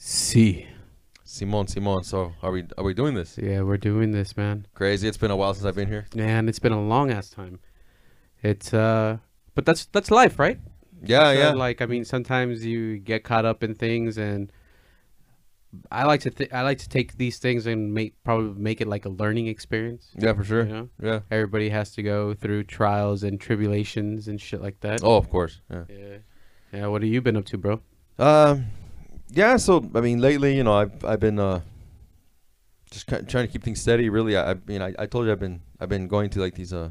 See. Simon, Simon. So are we are we doing this? Yeah, we're doing this, man. Crazy. It's been a while since I've been here. Man, it's been a long ass time. It's uh but that's that's life, right? Yeah, So, yeah. Like I mean, sometimes you get caught up in things, and I like to th- I like to take these things and make probably make it like a learning experience. yeah, for sure. You know, Yeah. everybody has to go through trials and tribulations and shit like that. Oh, of course. Yeah. Yeah. Yeah. What have you been up to, bro? Um, yeah. So I mean, lately, you know, I've I've been uh just trying to keep things steady. Really, I, I mean, I, I told you I've been I've been going to like these uh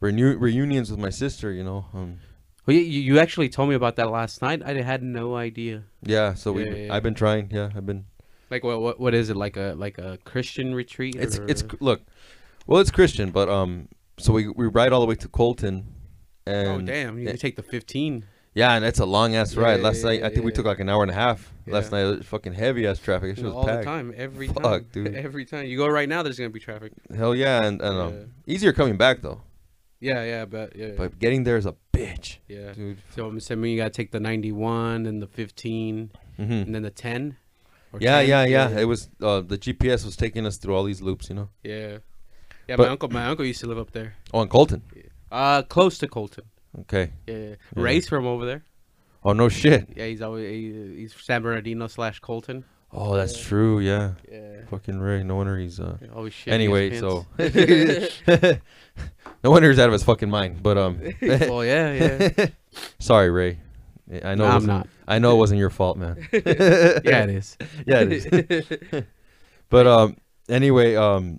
renew reunions with my sister. You know. Um. Well, you, you actually told me about that last night. I had no idea. Yeah. So we Yeah, yeah, I've been trying. Yeah. I've been. Like what what what is it? Like a like a Christian retreat? It's or- it's look, well, it's Christian, but um, so we we ride all the way to Colton, and Oh damn! You can take the fifteen. Yeah, and that's a long ass Yeah, ride. yeah, Last yeah, night, I think we took like an hour and a half. Last night, it was fucking heavy ass traffic. It You know, was all packed. the time, every Fuck, time, dude. every time you go right now, there's gonna be traffic. Hell yeah, and, and um, Yeah. easier coming back though. Yeah, yeah, but yeah, But getting there is a bitch, yeah. dude. So I'm assuming you gotta take the 91 and the 15 hmm and then the 10. Yeah, 10? yeah, yeah. It was uh, the GPS was taking us through all these loops, you know. yeah. Yeah, But- my uncle, my uncle used to live up there. Oh, in Colton. Uh, close to Colton. Okay. Yeah, Yeah. Ray's from over there. Oh no shit. Yeah, he's always he, he's San Bernardino slash Colton. Oh, that's Yeah. true. Yeah. Yeah. Fucking Ray. No wonder he's uh. Always shit. Anyway, so no wonder he's out of his fucking mind. But um, well, yeah, yeah. sorry, Ray. I know. No, I'm not. I know it wasn't your fault, man. Yeah, it is. yeah, it is. But um, anyway, um,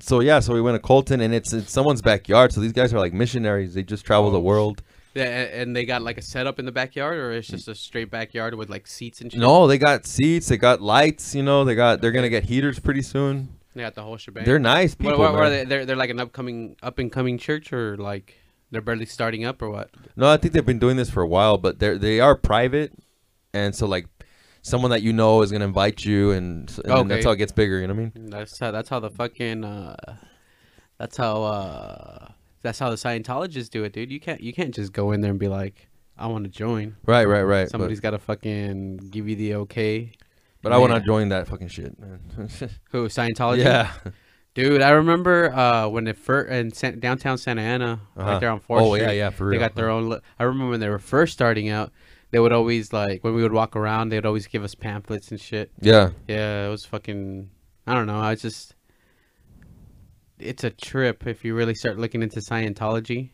so yeah, so we went to Colton, and it's in someone's backyard. So these guys are like missionaries. They just travel the Oh, world. Yeah, and they got like a setup in the backyard, or it's just a straight backyard with like seats and shit. No, they got seats. They got lights. You know, they got. They're gonna get heaters pretty soon. they got the whole shebang. They're nice What, people. what, what are man. they? They're they're like an upcoming up and coming church, or like they're barely starting up, or what? No, I think they've been doing this for a while, but they're they are private, and so like someone that you know is gonna invite you, and, and then that's how it gets bigger. You know what I mean? That's how that's how the fucking uh, that's how uh, that's how the Scientologists do it, dude. You can't you can't just go in there and be like, I want to join. Right, right, right. Somebody's got to fucking give you the okay. but, but I want to join that fucking shit, man. Who Scientology? yeah. dude. I remember uh, when it first in San- downtown Santa Ana, Uh-huh. right there on Fourth Oh Street. yeah, yeah, for real. They got their own. I remember when they were first starting out, they would always like when we would walk around, they'd always give us pamphlets and shit. Yeah. Yeah, it was fucking. I don't know. I just. It's a trip if you really start looking into Scientology,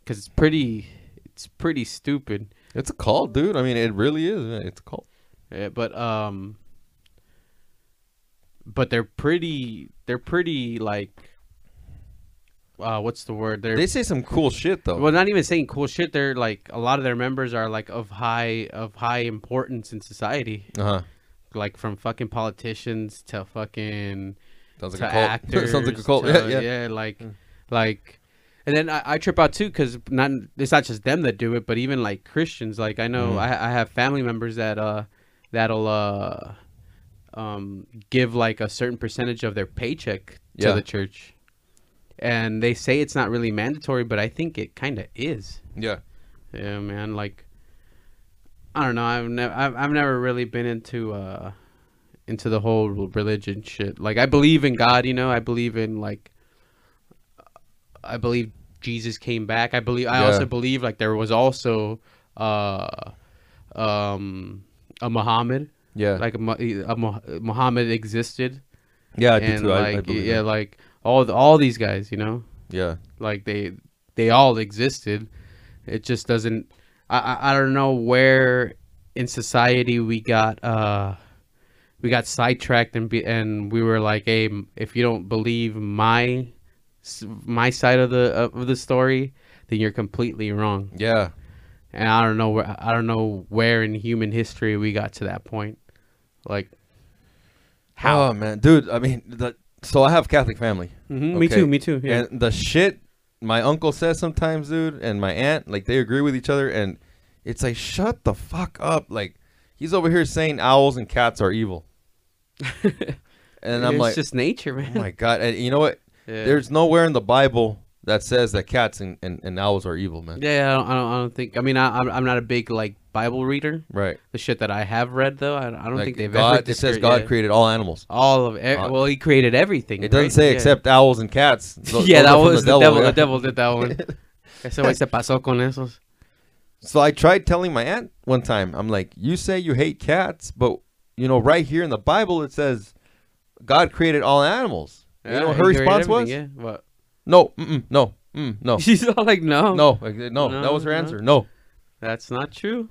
because it's pretty. It's pretty stupid. It's a cult, dude. I mean, it really is. man. It's a cult. Yeah, but um. But they're pretty. They're pretty like. Uh, what's the word? They're They say some cool shit though. well, not even saying cool shit. They're like a lot of their members are like of high of high importance in society, Uh huh. like from fucking politicians to fucking Sounds to a cult. actors. Sounds like a cult. to- yeah, yeah. like, Mm. like, and then I, I trip out too because not it's not just them that do it, but even like Christians. Like I know Mhm. I, I have family members that uh that'll uh um give like a certain percentage of their paycheck to Yeah. the church, and they say it's not really mandatory, but I think it kind of is. Yeah. Yeah, man. Like, I don't know. I've never, I've, I've never really been into, uh, into the whole religion shit. Like, I believe in God. You know, I believe in like, I believe Jesus came back. I believe. I Yeah. also believe like there was also, uh, um, a Muhammad. Yeah. Like a, a Muhammad existed. yeah, I do too. I, I believe yeah, that. like all the, all these guys. You know Yeah. like they they all existed it just doesn't I, I i don't know where in society we got uh we got sidetracked and be and we were like hey if you don't believe my my side of the of the story then you're completely wrong Yeah. and i don't know where i don't know where in human history we got to that point like how Oh man, dude. I mean, the, so I have Catholic family. Mhm, me too me too yeah And the shit my uncle says sometimes, dude, and my aunt, like they agree with each other, and it's like, shut the fuck up. Like he's over here saying owls and cats are evil, and I'm it's like, it's just nature man. oh my god. And you know what? Yeah. There's nowhere in the Bible that says that cats and, and, and owls are evil, man. Yeah, I don't, I don't, I don't think. I mean, I, I'm, I'm not a big like Bible reader. Right. The shit that I have read, though, I, I don't Like, think they've God, ever. it says God yeah. created all animals. all of it. Uh, well, he created everything. It doesn't right? say Yeah. except owls and cats. Th- yeah, those that are from was the devil. yeah. The devil did that one. Ese güey se pasó con esos. So I tried telling my aunt one time. I'm like, you say you hate cats, but you know, right here in the Bible it says God created all animals. you know, what her response was, Yeah. What? No, mm-mm, no, mm, no, She's all like, no, no, like, no. That was her No, answer. No. that's not true.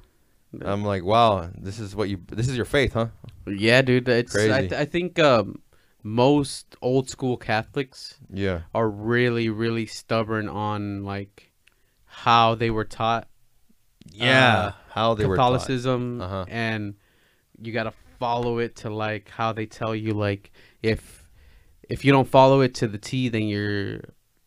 I'm like, wow, this is what you. This is your faith, huh? Yeah, dude. It's I, th- I think um, most old school Catholics Yeah. are really, really stubborn on like how they were taught Uh, How they were taught. Catholicism, Uh-huh. and you gotta follow it to like how they tell you. Like if if you don't follow it to the T, then you're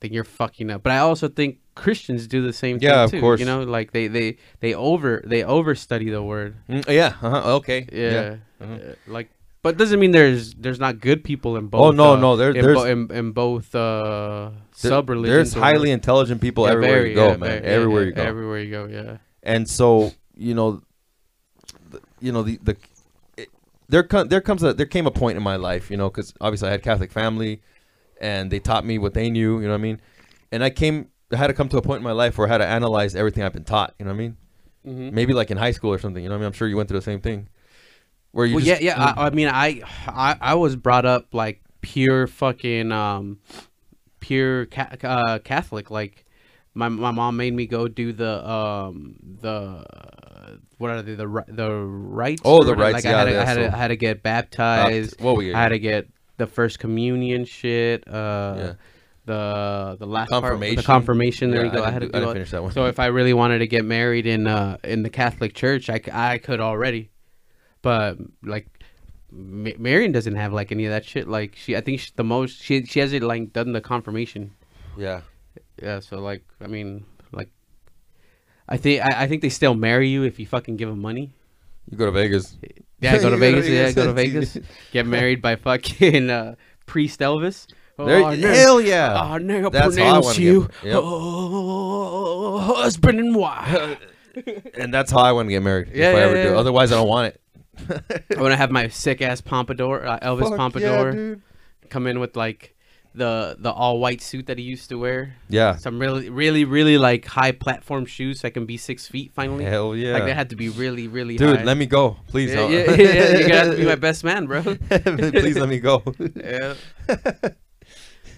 then you're fucking up. But I also think Christians do the same thing Yeah, of too. course. You know, like they they they over they overstudy the word. Mm, yeah. Uh-huh. Okay. Yeah, Mhm. Uh, like. But doesn't mean there's there's not good people in both. Oh, no, uh, no, there- in, there's- bo- in, in both uh, sub religions. There's highly intelligent people everywhere you go, man. everywhere you go. Everywhere you go, yeah. and so you know, the, you know the the it, there come there comes a there came a point in my life, you know, because obviously I had Catholic family, and they taught me what they knew, you know what I mean, and I came I had to come to a point in my life where I had to analyze everything I've been taught, you know what I mean, Mm-hmm. maybe like in high school or something, you know what I mean. I'm sure you went through the same thing, where you well, just, yeah, yeah. I, I mean, I, I, I was brought up like pure fucking, um, pure ca- uh, Catholic. Like, my my mom made me go do the um the what are they the the rites? Oh, the rites, Like, I had yeah, to, I yeah, had to, I had to get baptized. what were you? I had to get the first communion shit. Uh, Yeah. the the last part, Confirmation. the confirmation. There Yeah, you go. I I, had to do do, I finish that one. so if I really wanted to get married in uh in the Catholic Church, I, I could already, but like Ma- Marion doesn't have like any of that shit. Like she, I think she, the most she she hasn't like done the confirmation. yeah, Yeah, so like I mean like, I think I, I think they still marry you if you fucking give them money. you go to Vegas. Yeah, go to Vegas. Yeah, go to Vegas. Get married by fucking uh, priest Elvis. There, Oh, no. hell yeah. I now That's how I you get- yep. oh, husband and wife. and that's how I want to get married. Yeah, if I yeah, do. yeah. Otherwise, I don't want it. I want to have my sick ass pompadour, uh, Elvis Fuck yeah, pompadour, dude. come in with like the the all white suit that he used to wear. Yeah. Some really, really, really like high platform shoes so I can be six feet finally. Hell yeah. Like they had to be really, really Dude, high. let me go, please. yeah, yeah, yeah, yeah, you're gonna have to be my best man, bro. please let me go. Yeah.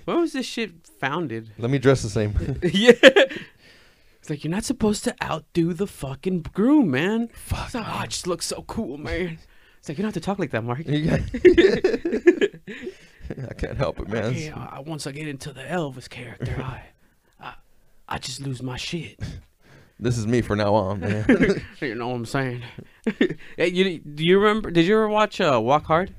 when was this shit founded? let me dress the same. yeah. It's like you're not supposed to outdo the fucking groom, man. Fuck. Like, ah, oh, I just look so cool, man. It's like you don't have to talk like that, Mark. I can't help it, man. I, once I get into the Elvis character, I, I, I just lose my shit. This is me for now on, man. you know what I'm saying? hey, you, do you remember? Did you ever watch uh, Walk Hard?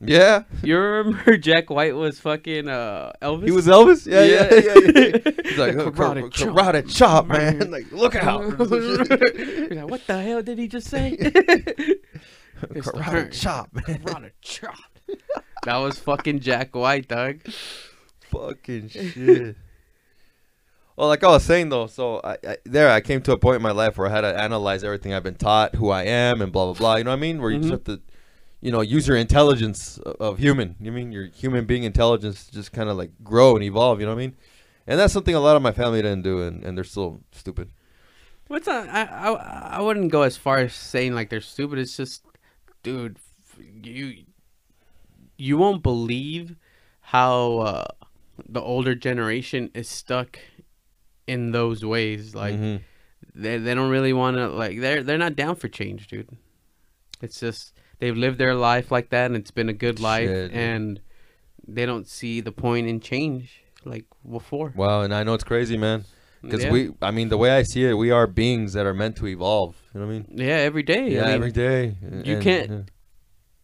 yeah. You remember Jack White was fucking uh, Elvis? He was Elvis? Yeah, yeah, yeah. yeah, He's like, Karate karate, chop, karate chop, man. man. Like, look out. Like, what the hell did he just say? Karate chop, man. Karate chop. That was fucking Jack White, dog. Fucking shit. Well, like I was saying though, so I, I there I came to a point in my life where I had to analyze everything I've been taught, who I am, and blah blah blah. You know what I mean? Where you Mhm. just have to, you know, use your intelligence of, human. You mean your human being intelligence just kind of like grow and evolve. You know what I mean? And that's something a lot of my family didn't do, and, and they're still stupid. What's I, I I I wouldn't go as far as saying like they're stupid. It's just, dude, you you won't believe how uh, the older generation is stuck in those ways. Like Mhm. they they don't really want to like they're they're not down for change, dude. It's just they've lived their life like that and it's been a good life Shit, and they don't see the point in change like before. wow, and I know it's crazy, man. Because yeah. we, I mean, the way I see it, we are beings that are meant to evolve. You know what I mean? yeah, every day. Yeah, I mean, every day. you And- can't- yeah.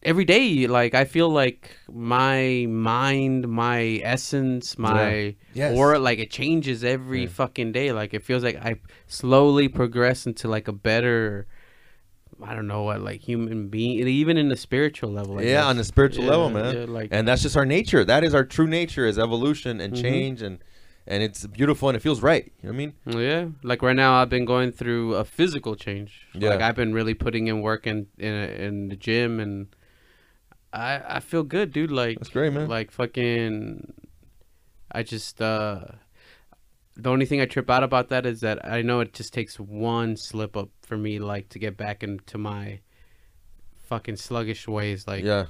Every day like I feel like my mind, my essence, my Yes. aura like it changes every Yeah. fucking day. Like it feels like I slowly progress into like a better I don't know what like human being even in the spiritual level. I yeah, guess. on the spiritual Yeah, level, man. yeah, like and that's just our nature. That is our true nature is evolution and Mhm. change and and it's beautiful and it feels right. You know what I mean? Yeah, like right now, I've been going through a physical change. Yeah. Like I've been really putting in work in in, in the gym, and I I feel good, dude. Like That's great, man. Like fucking, I just uh, the only thing I trip out about that is that I know it just takes one slip up for me, like to get back into my fucking sluggish ways. Like yeah,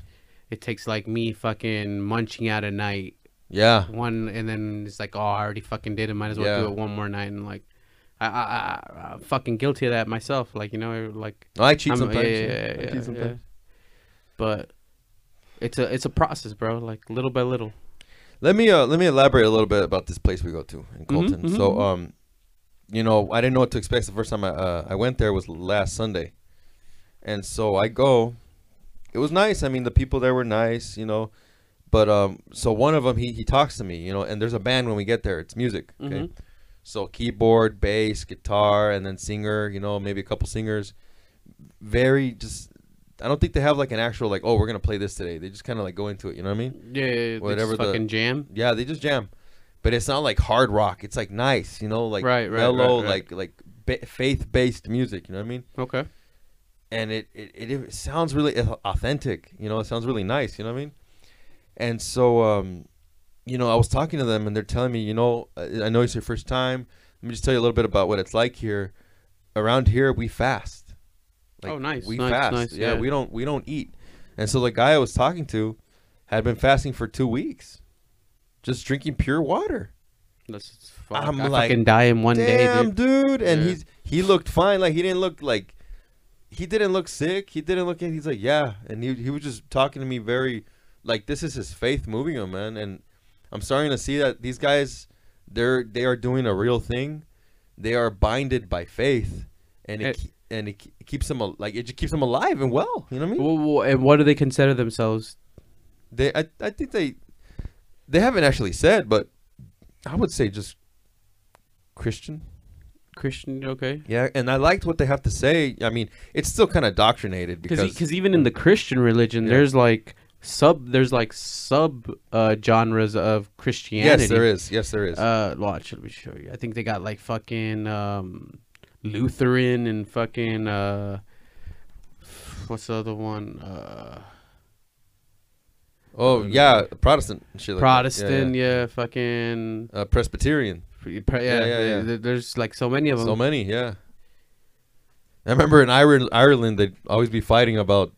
it takes like me fucking munching out at night yeah, one and then it's like oh i already fucking did it might as well Yeah. do it one more night and like I, I, I i'm fucking guilty of that myself like you know like I cheat I'm- sometimes. yeah, yeah. yeah, I yeah, cheat yeah, sometimes. but it's a it's a process bro like little by little Let me uh let me elaborate a little bit about this place we go to in Colton. mhm, So mhm. um, you know, I didn't know what to expect the first time I uh, I went there was last Sunday, and so I go. It was nice. I mean, the people there were nice. You know, but um, so one of them he he talks to me. You know, and there's a band when we get there. It's music. Okay. Mhm. So keyboard, bass, guitar, and then singer. You know, maybe a couple singers. Very just. I don't think they have like an actual like oh we're gonna play this today. They just kind of like go into it. You know what I mean? yeah, yeah, yeah Whatever the- fucking jam Yeah, they just jam, but it's not like hard rock. It's like nice, you know, like Right, right, mellow, right, right. like like ba- faith based music. You know what I mean? okay And it, it it it sounds really authentic. You know, it sounds really nice. You know what I mean? And so, um, you know, I was talking to them, and they're telling me, you know, I know it's your first time. Let me just tell you a little bit about what it's like here. Around here, we fast. Oh, nice, We nice, fast. nice, yeah, yeah. we don't we don't eat. And so the guy I was talking to had been fasting for two weeks, just drinking pure water. Let's fuck, I'm I like, fucking die in one day Damn, dude. dude. And Yeah. he's he looked fine. Like he didn't look like he didn't look sick. He didn't look. He's like yeah, and he he was just talking to me very like this is his faith moving him, man. And I'm starting to see that these guys they're they are doing a real thing. They are binded by faith, and it, It- ke- and it, it keeps them al- like it just keeps them alive and well. You know what I mean? Well, well, and what do they consider themselves They I I think they they haven't actually said, but I would say just Christian. christian okay Yeah, and I liked what they have to say. I mean, it's still kind of doctrinated because because even in the christian religion Yeah. there's like sub there's like sub uh genres of christianity yes, there is. Yes, there is. Uh, watch. Let me show you. I think they got like fucking um, Lutheran and fucking uh, what's the other one? Uh, oh yeah, Protestant shit. Like. Protestant. Yeah, Yeah, fucking. Uh, Presbyterian. pre- pre- Yeah, Yeah, yeah, yeah. There's like so many of them. So many. Yeah. I remember in Ireland, Ireland, they'd always be fighting about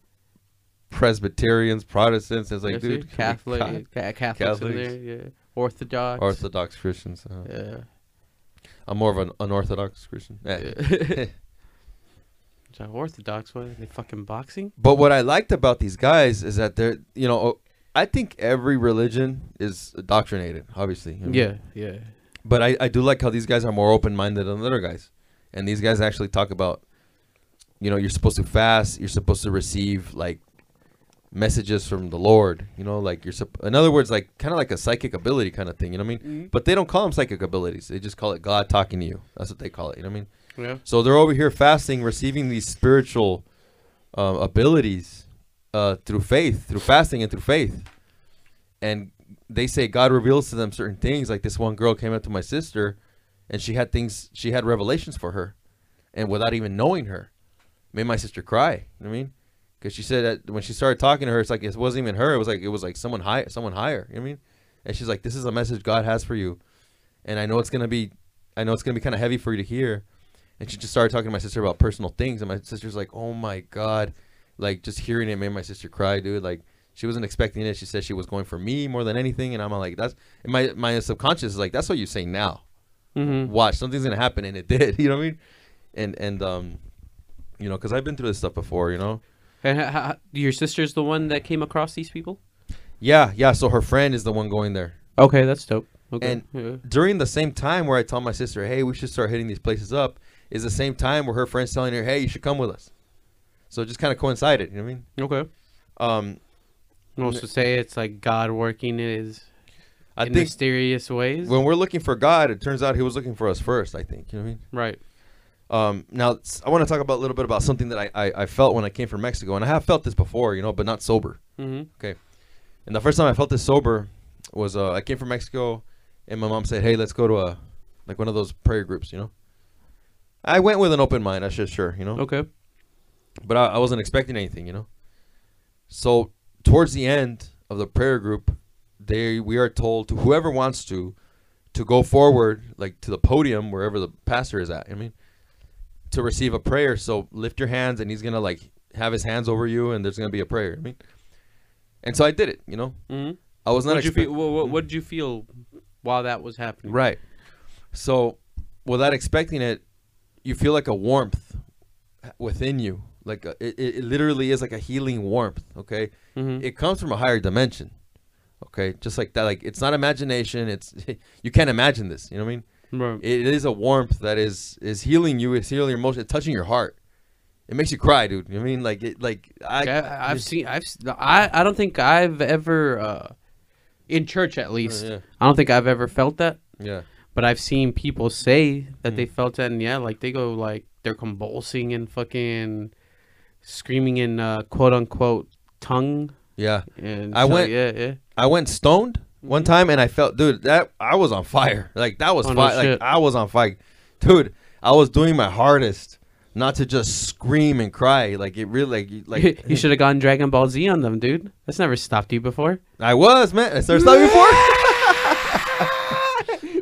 Presbyterians, Protestants. It's like, Yeah, see? dude, Catholic, God. ca- Catholics, in Catholics. there. Yeah, Orthodox. Orthodox Christians. Uh, Yeah. I'm more of an unorthodox Christian. Eh. yeah. So Orthodox. What? Are they fucking boxing? But what I liked about these guys is that they're, you know, I think every religion is doctrinated, obviously. you know? Yeah, yeah. But I, I do like how these guys are more open minded than the other guys. And these guys actually talk about, you know, you're supposed to fast, you're supposed to receive like messages from the Lord, you know, like you're, in other words, like kind of like a psychic ability kind of thing, you know what I mean? Mhm. But they don't call them psychic abilities, they just call it God talking to you. That's what they call it, you know what I mean? Yeah. So they're over here fasting, receiving these spiritual um, abilities uh, through faith, through fasting and through faith. And they say God reveals to them certain things. Like this one girl came up to my sister, and she had things, she had revelations for her, and without even knowing her, made my sister cry. You know what I mean? Because she said that when she started talking to her, it's like it wasn't even her. It was like it was like someone higher, someone higher. You know what I mean? And she's like, "This is a message God has for you, and I know it's gonna be, I know it's gonna be kind of heavy for you to hear." And she just started talking to my sister about personal things, and my sister's like, "Oh my god!" Like just hearing it made my sister cry, dude. Like she wasn't expecting it. She said she was going for me more than anything, and I'm like, "That's." And my my subconscious is like, "That's what you say now." Mm-hmm. Watch, something's gonna happen, and it did. You know what I mean? And and um, you know, because I've been through this stuff before. You know. And ha- ha- your sister's the one that came across these people? Yeah, yeah. So her friend is the one going there. Okay, that's dope. Okay. And- yeah. During the same time where I tell my sister, "Hey, we should start hitting these places up," is the same time where her friend's telling her, "Hey, you should come with us." So it just kind of coincided. You know what I mean? Okay. Um, so say it's like God working in his I in mysterious ways. when we're looking for God, it turns out He was looking for us first. I think. You know what I mean? right. Um, now I want to talk about a little bit about something that I, I I felt when I came from Mexico, and I have felt this before, you know, but not sober. Mm-hmm. Okay, and the first time I felt this sober was uh, I came from Mexico, and my mom said, "Hey, let's go to a like one of those prayer groups," you know. I went with an open mind. I should sure, you know, Okay. but I, I wasn't expecting anything, you know. So towards the end of the prayer group, they we are told to whoever wants to, to go forward like to the podium wherever the pastor is at. I mean, to receive a prayer. So lift your hands, and he's gonna like have his hands over you, and there's gonna be a prayer. I mean, and so I did it. You know, Mm-hmm. I was not What did you feel? What, what, did you feel while that was happening? Right. So, without expecting it, you feel like a warmth within you. Like a, it, it it literally is like a healing warmth. Okay, Mm-hmm. it comes from a higher dimension. Okay, just like that. Like it's not imagination. It's you can't imagine this. You know what I mean? Right. It is a warmth that is is healing you. It's healing your emotion. It's touching your heart. It makes you cry, dude. You know I mean? Like it. Like I. I, I've seen. I've. I. I don't think I've ever, uh, in church at least. yeah. I don't think I've ever felt that. Yeah. But I've seen people say that Mm. they felt that, and yeah, like they go like they're convulsing and fucking screaming in uh, quote unquote tongue. Yeah. And I so, went- Yeah. Yeah. I went stoned one Mhm. time and I felt, dude, that I was on fire. Like that was Oh, no fire. like. I was on fire, dude. I was doing my hardest not to just scream and cry. Like it really, like, like you should have gone Dragon Ball Z on them, dude. That's never stopped you before. I was man. I started stopping before.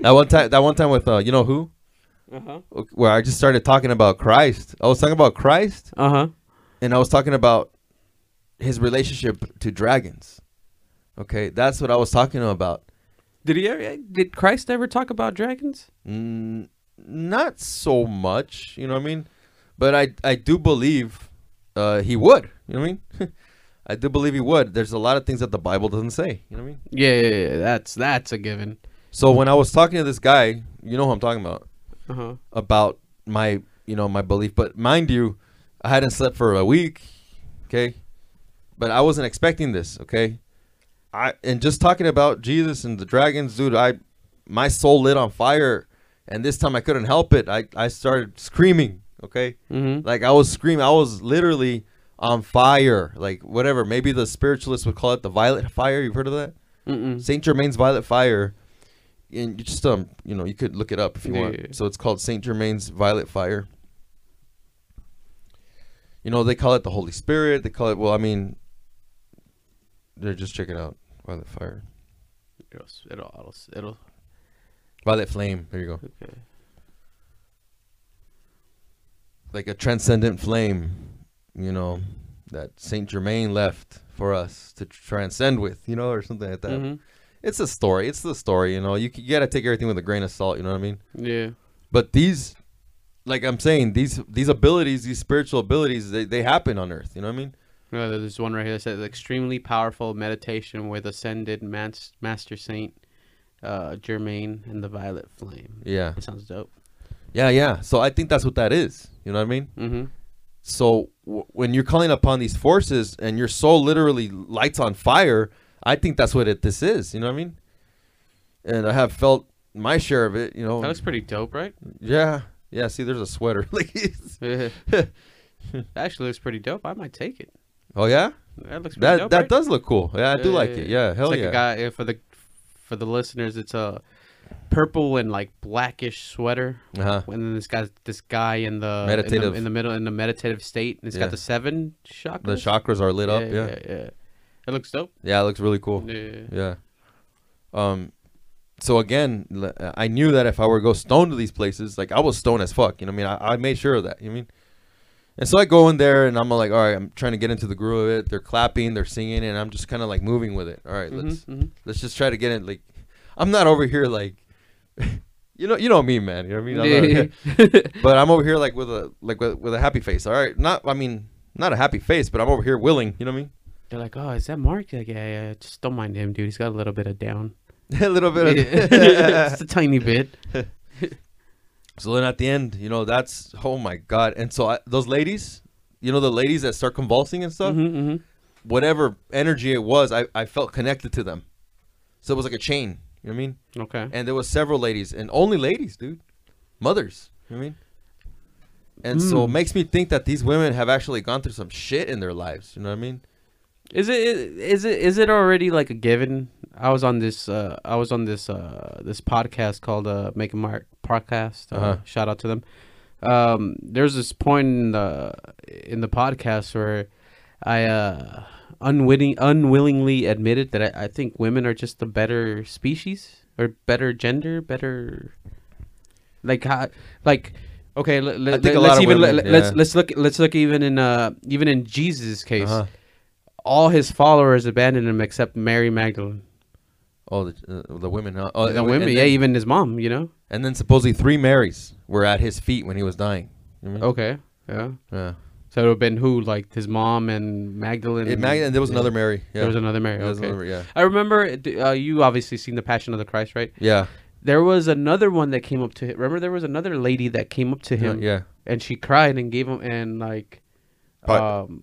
that one time, that one time with uh, you know who, Uh huh. where I just started talking about Christ. I was talking about Christ, Uh huh. and I was talking about his relationship to dragons. Okay, that's what I was talking about. Did he? Ever, did Christ ever talk about dragons? Mm, not so much, you know what I mean? But I I do believe uh, he would. You know what I mean? I do believe he would. There's a lot of things that the Bible doesn't say. You know what I mean? Yeah, yeah, yeah. That's that's a given. So when I was talking to this guy, you know who I'm talking about, Uh huh. about my you know my belief. But mind you, I hadn't slept for a week. Okay, but I wasn't expecting this. Okay, I and just talking about Jesus and the dragons, dude. I my soul lit on fire, and this time I couldn't help it. I I started screaming. Okay, Mm-hmm. like I was screaming. I was literally on fire. Like whatever. Maybe the spiritualists would call it the violet fire. You've heard of that? Mm-mm. Saint Germain's Violet Fire. And you just um, you know, you could look it up if you Yeah. want. So it's called Saint Germain's Violet Fire. You know, they call it the Holy Spirit. They call it well, I mean, they're just check it out, Violet Fire, It'll, it'll, it'll, it'll. Violet Flame. There you go, Okay. like a transcendent flame. You know, that Saint Germain left for us to transcend with. You know, or something like that. Mhm. It's a story. It's the story. You know, you, you gotta take everything with a grain of salt. You know what I mean? Yeah. But these, like I'm saying, these these abilities, these spiritual abilities, they, they happen on Earth. You know what I mean? Uh, there's one right here that says extremely powerful meditation with ascended mas- master saint uh, Germain and the violet flame. Yeah, That sounds dope. yeah, yeah. So I think that's what that is. You know what I mean? Mm-hmm. So w- when you're calling upon these forces and your soul literally lights on fire, I think that's what it this is. You know what I mean? And I have felt my share of it. You know? That looks pretty dope, right? yeah, yeah. See, there's a sweater. like, that actually looks pretty dope. I might take it. Oh yeah, That looks that dope. that right? does look cool. Yeah, I do like it. Yeah, hell it's like yeah. a guy uh, for the for the listeners. It's a purple and like blackish sweater. uh-huh. And then this guy, this guy in the in the- Meditative. in the, middle in the meditative state. And it's Yeah. got the seven chakras. The chakras are lit up. Yeah, yeah, yeah. It looks dope. yeah, it looks really cool. Yeah. Yeah. Um, so again, I knew that if I were to go stone to these places, like I was stoned as fuck. You know what I mean? I, I made sure of that. You know I mean? And so I go in there and I'm like, all right, I'm trying to get into the groove of it. They're clapping, they're singing, and I'm just kind of like moving with it. All right, Mhm, let's mhm. let's just try to get it. Like, I'm not over here like, you know, you know me, man. You know what I mean? I'm not- but I'm over here like with a like with, with a happy face. All right, not I mean not a happy face, but I'm over here willing. You know what I mean? They're like, oh, is that Mark? Like, yeah, yeah. Just don't mind him, dude. He's got a little bit of down. a little bit of. just a tiny bit. So then at the end, you know, that's oh my god. And so I, those ladies, you know, the ladies that start convulsing and stuff, Mhm, mhm. whatever energy it was, I, I felt connected to them. So it was like a chain. You know what I mean? Okay. And there was several ladies, and only ladies, dude, mothers. You know what I mean? And so it Mm. makes me think that these women have actually gone through some shit in their lives. You know what I mean? Is it is it is it already like a given? I was on this uh I was on this uh this podcast called uh Make a Mark podcast. Uh, Uh-huh. Shout out to them. Um, there's this point in the in the podcast where I uh unwitting unwillingly admitted that I, I think women are just the better species or better gender, better like how like okay let, let, think a us even women, let, let's let's look let's look even in uh even in Jesus case Uh-huh. All his followers abandoned him except Mary Magdalene. Oh, the, uh, the women. Huh? Oh, the women, yeah, then- even his mom, you know. And then supposedly three Marys were at his feet when he was dying. You know what I mean? Okay, yeah. Yeah. So it would have been who, like his mom and Magdalene. It, Mag- and there was yeah. another Mary. Yeah. There was another Mary. Okay. another- yeah. I remember. Uh, you obviously seen the Passion of the Christ, right? Yeah. There was another one that came up to him. Remember, there was another lady that came up to Yeah. him, yeah. and she cried and gave him and like, um,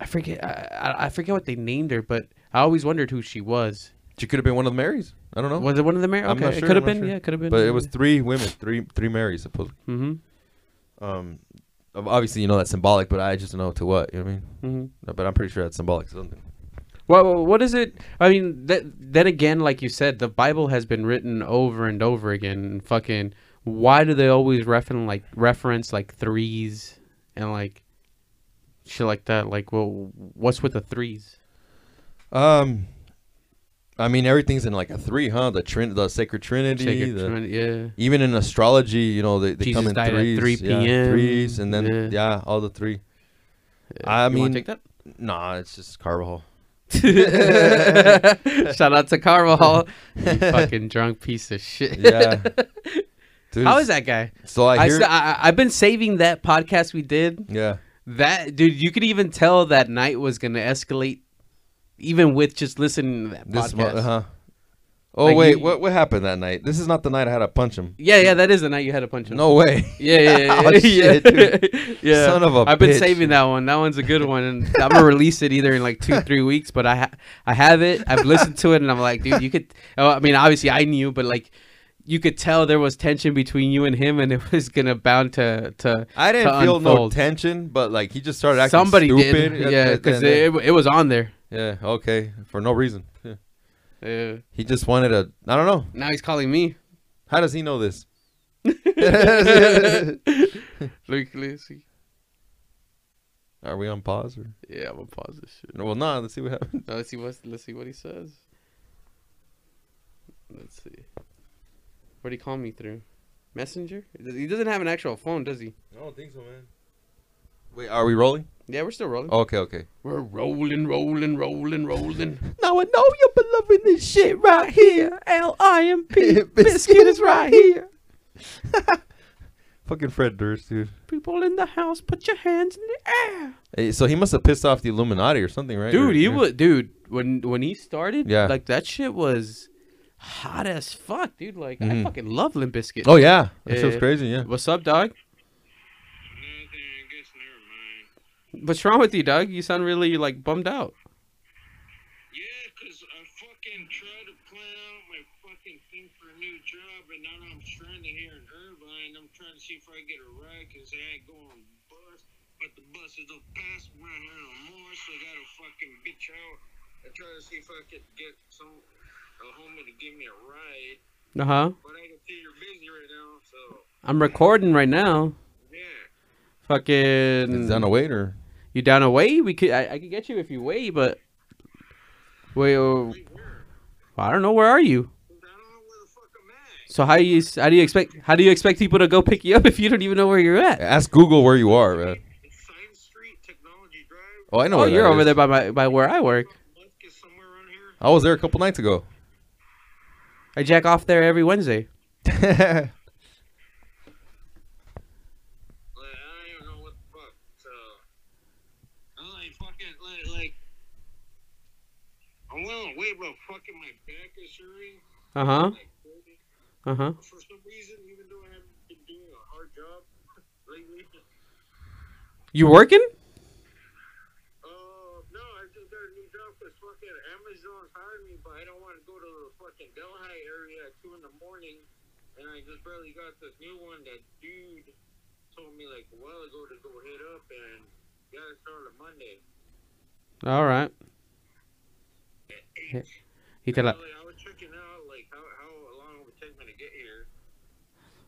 I forget. I, I forget what they named her, but I always wondered who she was. She could have been one of the Marys. I don't know. Was it one of the Mary? I'm Okay, not it sure, could have been. sure. Yeah, it could have been. but it was three women, three three Marys supposedly. Mm-hmm. Um, ob- obviously you know that's symbolic, but I just don't know to what. You know what I mean? Mm-hmm. No, But I'm pretty sure that's symbolic something. Well, what is it? I mean, that then again, like you said, the Bible has been written over and over again. And fucking, why do they always reference like reference like threes and like shit like that? Like, well, what's with the threes? Um, I mean everything's in like a three, huh? The trin, the sacred Trinity. Sacred the- Trinity, yeah. even in astrology, you know, they, they Jesus come in threes. 3 yeah, threes, and then yeah. yeah, all the three. I I mean, take that. Nah, it's just Carvajal. Shout out to Carvajal, you fucking drunk piece of shit. Yeah. Dude, How is that guy? So I hear. I I've been saving that podcast we did. yeah. That dude, you could even tell that night was gonna escalate, even with just listening to that This. podcast. Uh huh. Oh Like, wait, you- what what happened that night? This is not the night I had to punch him. Yeah, yeah, that is the night you had to punch him. No way. Yeah, yeah, yeah, Oh, yeah. shit, dude. yeah. Son of a I've been bitch. saving that one. That one's a good one, and I'm gonna release it either in like two, three weeks. But I, ha- I have it. I've listened to it, and I'm like, dude, you could. Oh, I mean, obviously, I knew, but like, you could tell there was tension between you and him, and it was gonna bound to to. I didn't to feel no unfold. tension, but like he just started acting Somebody stupid. did, yeah, because it, it was on there. yeah, okay, for no reason. Yeah. Yeah. He just wanted a. I don't know. Now he's calling me. How does he know this? Look, let's see. Are we on pause or? Yeah, I'm gonna pause this shit. No, well, nah. Let's see what happens. No, let's see what let's see what he says. Let's see. What did he call me through? Messenger? He doesn't have an actual phone, does he? I don't think so, man. Wait, are we rolling? Yeah, we're still rolling. Okay, okay. We're rolling, rolling, rolling, rolling. Now I know you've been loving this shit right here. L I M P. Bizkit is right here. Fucking Fred Durst, dude. People in the house, put your hands in the air. Hey, so he must have pissed off the Illuminati or something, right? Dude, Or- he yeah. was dude when when he started. Yeah. like that shit was hot as fuck, dude. Like I Mhm. fucking love Limp Bizkit. Oh yeah, that shit was crazy. Yeah. What's up, dog? Nothing, I guess never mind. What's wrong with you, dog? You sound really like bummed out. Yeah, cause I fucking tried to plan out my fucking thing for a new job, and now I'm stranded here in Irvine. I'm trying to see if I get a ride, cause I ain't going bus, but the buses don't pass around here no more, so I gotta fucking bitch out and try to see if I could get some a homie to give me a ride. Uh huh. But I can see you're busy right now, so I'm recording right now. yeah. Fucking. Is that a wait or? You down a way? We could. I, I could get you if you weigh, but. Wait. uh, where? I don't know. Where are you? 'Cause I don't know where the fuck I'm at. So how do you how do you expect how do you expect people to go pick you up if you don't even know where you're at? Ask Google where you are, man. It's Science Street Technology Drive. Oh, I know. Oh, where you're that over is. there by my by where I work. Musk is somewhere around here. I was there a couple nights ago. I jack off there every Wednesday. I don't even know what the fuck. So, I'm like fucking like like. I'm willing to wait, but fucking my back is hurting. Uh huh. Uh huh. for some reason, even though I haven't been doing a hard job lately. You working? Uh, no, I just got a new job because fucking Amazon's hired me, but I don't want to go to the fucking Delhi area at 2 in the morning. And I just barely got this new one that dude told me like a while ago to go hit up and got it started on Monday. All right. He tell Like, I was checking out like how, how long it would take me to get here.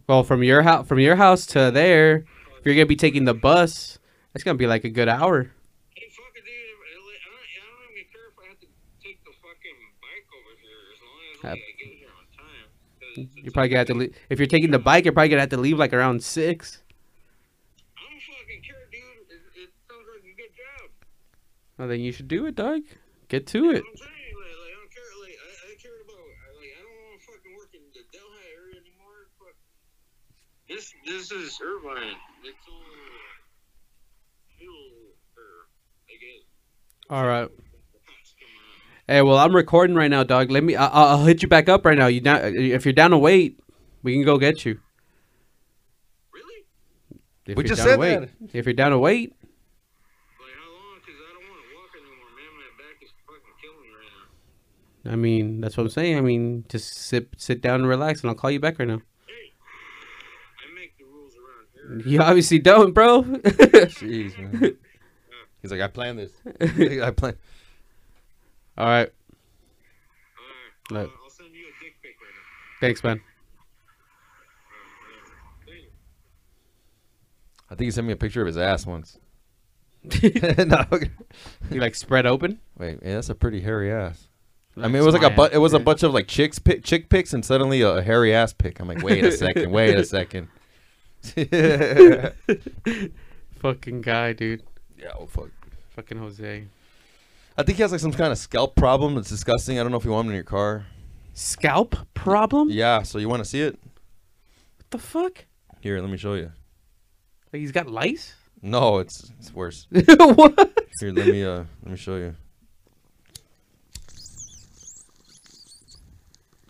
well from your house from your house to there. If you're gonna be taking the bus, it's gonna be like a good hour. Hey, fuck it, dude. I don't, I don't even care if I have to take the fucking bike over here as long as like, I get here on time. 'Cause You it's- probably gonna have to leave. If you're taking the bike, you're probably gonna have to leave like around six. I don't fucking care, dude. It, it sounds like a good job. Well, then you should do it, dog. Get to it. I'm saying? Like, like, I don't care. Like, I, I cared about. Like, I don't want to fucking work in the Delhi area anymore. But this, this is Irvine. It's all uh, hill, or I guess. All right. The cops come around. Hey, well, I'm recording right now, dog. Let me. I- I'll, I'll hit you back up right now. You down? If you're down to wait, we can go get you. Really? If We you're just down to said wait. that. If you're down to wait, Like how long? Cause I don't want to walk anymore, man. My back is fucking killing me right now. I mean, that's what I'm saying. I mean, just sit sit down and relax, and I'll call you back right now. Hey, I make the rules around here. You obviously don't, bro. Jeez, man. He's like, I planned this. I plan. All right. Alright, Look. uh, I'll send you a dick pic right now. Thanks, man. Alright, alright. I think he sent me a picture of his ass once. no, okay. You like spread open? Wait, yeah, that's a pretty hairy ass. I mean, it was like a my bu- it was a bunch of like chicks pic- chick pics and suddenly a, hairy ass pic. I'm like, wait a second, wait a second. Fucking guy, dude. Yeah, oh fuck. Fucking Jose. I think he has like some kind of scalp problem that's disgusting. I don't know if you want him in your car. Scalp problem? Yeah, so you want to see it? What the fuck? Here, let me show you. Like he's got lice? No, it's it's worse. what? Here, let me uh let me show you.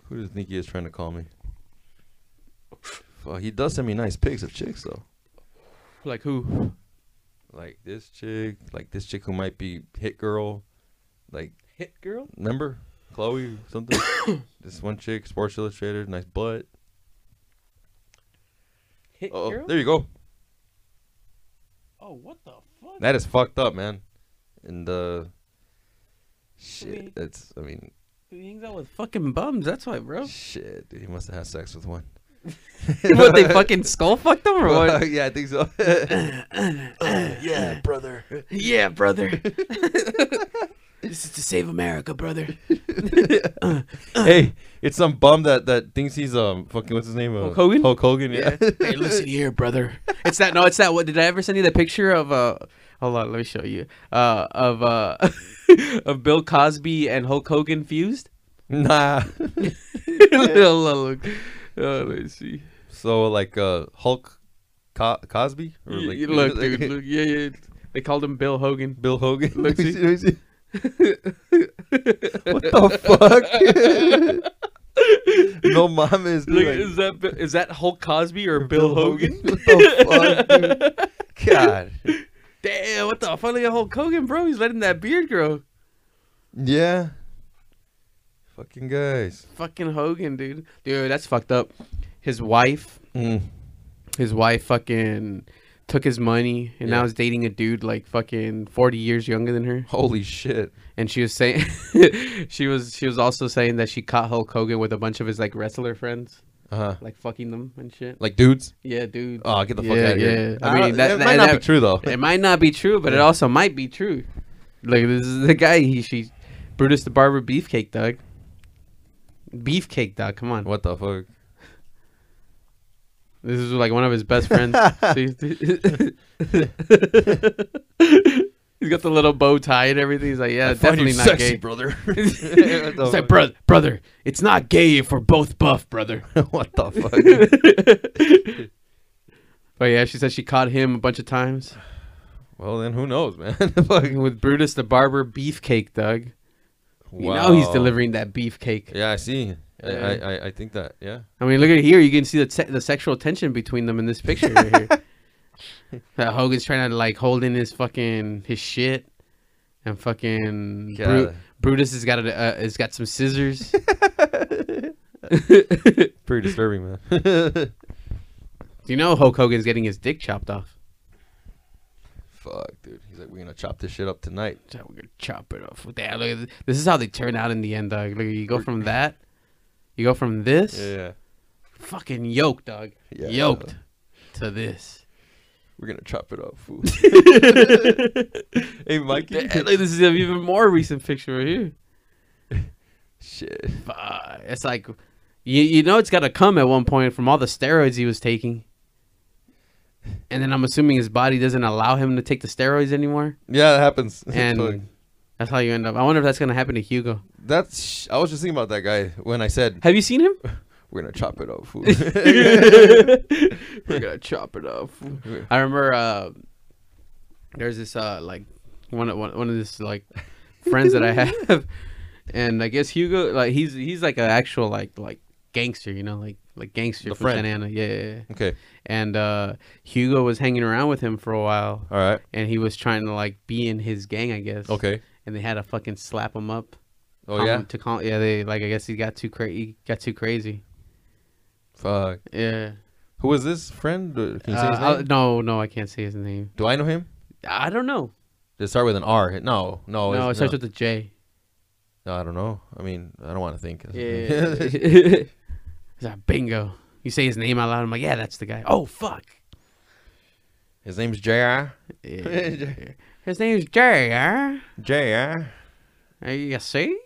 Who does think he is trying to call me? Well, he does send me nice pics of chicks though. Like who? Like this chick, like this chick who might be hit girl, like Hit girl? remember Chloe something. this one chick, Sports Illustrated, nice butt. Hit Oh, girl? there you go. Oh, what the fuck? That is fucked up, man. And uh, mean- shit, that's I mean, He hangs out with fucking bums. That's why, bro. shit, dude, he must have had sex with one. what they fucking skull fucked him or what? yeah, I think so. yeah, brother. yeah, brother. This is to save America, brother. hey, it's some bum that that thinks he's um fucking what's his name? Uh, Hulk Hogan? Hulk Hogan. Yeah. hey, listen here, brother. It's that. No, it's that. What did I ever send you the picture of? Uh, hold on, let me show you. Uh, of uh, of Bill Cosby and Hulk Hogan fused. nah. Little look. Uh, let me see. So like uh Hulk Co- Cosby or Y- like y- look, dude. Look, yeah, yeah. They called him Bill Hogan. Bill Hogan. Look, Let me see. see, let me see. What the fuck? no mames, dude. Like- is that is that Hulk Cosby or Bill, Hogan? What the fuck, dude? God. Damn, what the fuck? Look at Hulk Hogan, bro. He's letting that beard grow. Yeah. Fucking guys. Fucking Hogan, dude. Dude, that's fucked up. His wife, Mm. his wife fucking took his money and Yeah. now is dating a dude like fucking 40 years younger than her. Holy shit. And she was saying she was she was also saying that she caught Hulk Hogan with a bunch of his like wrestler friends, Uh huh. like fucking them and shit. Like dudes. Yeah, dude. Oh, get the fuck Yeah, out of here. yeah. I mean, that- it that- might not that- be true though. It might not be true, but it also might be true. Like this is the guy he she Brutus the Barber Beefcake Dog. Beefcake Dog, come on. What the fuck? This is like one of his best friends. He's got the little bow tie and everything. He's like, yeah, I find definitely you not sexy, gay. brother. He's like, brother, brother, it's not gay if we're both buff, brother. what the fuck? But yeah, she said she caught him a bunch of times well, then who knows, man? Fuck. with Brutus the Barber Beefcake Dog. You know he's delivering that beefcake. Yeah, I see. I, I, I, think that. Yeah. I mean, look at here. You can see the se- the sexual tension between them in this picture right here. that Hogan's trying to like hold in his fucking his shit, and fucking Bru- Brutus has got a, uh, has got some scissors. Pretty disturbing, man. you know Hulk Hogan's getting his dick chopped off. Fuck, dude. He's like, we're gonna chop this shit up tonight. We're gonna chop it off that. Look at this. this is how they turn out in the end, dog. Look, you go from that, you go from this, Yeah, fucking yoked, dog, yeah. yoked, to this. We're gonna chop it up, fool. hey, Mikey. Yeah, look, this is an even more recent picture right here. Shit. It's like, you you know, it's got to come at one point from all the steroids he was taking. And then I'm assuming his body doesn't allow him to take the steroids anymore, Yeah, it happens. and. That's how you end up. I wonder if that's gonna happen to Hugo. That's. I was just thinking about that guy when I said Have you seen him? we're gonna chop it up, fool. We're gonna chop it up. I remember uh, there's this uh like one of one, one of this like friends that I have, and I guess Hugo like he's he's like an actual like like gangster, you know, like like gangster The from friend. Santa Ana, yeah, yeah, yeah. okay. And uh, Hugo was hanging around with him for a while, All right. and he was trying to like be in his gang, I guess. Okay. And they had to fucking slap him up. Oh calm yeah. To calm, yeah, they like I guess he got too crazy. Got too crazy. Fuck. Yeah. Who was this friend? Can you say his Uh, name? no, no, I can't say his name. Do I know him? I don't know. Does it start with an R? No, no. no, it it's- starts with a J. No, I don't know. I mean, I don't want to think. Yeah. Is that bingo? You say his name out loud. I'm like, yeah, that's the guy. Oh fuck. His name's Jr. Yeah. His name's Jerry. Huh? Jr. Uh, You see?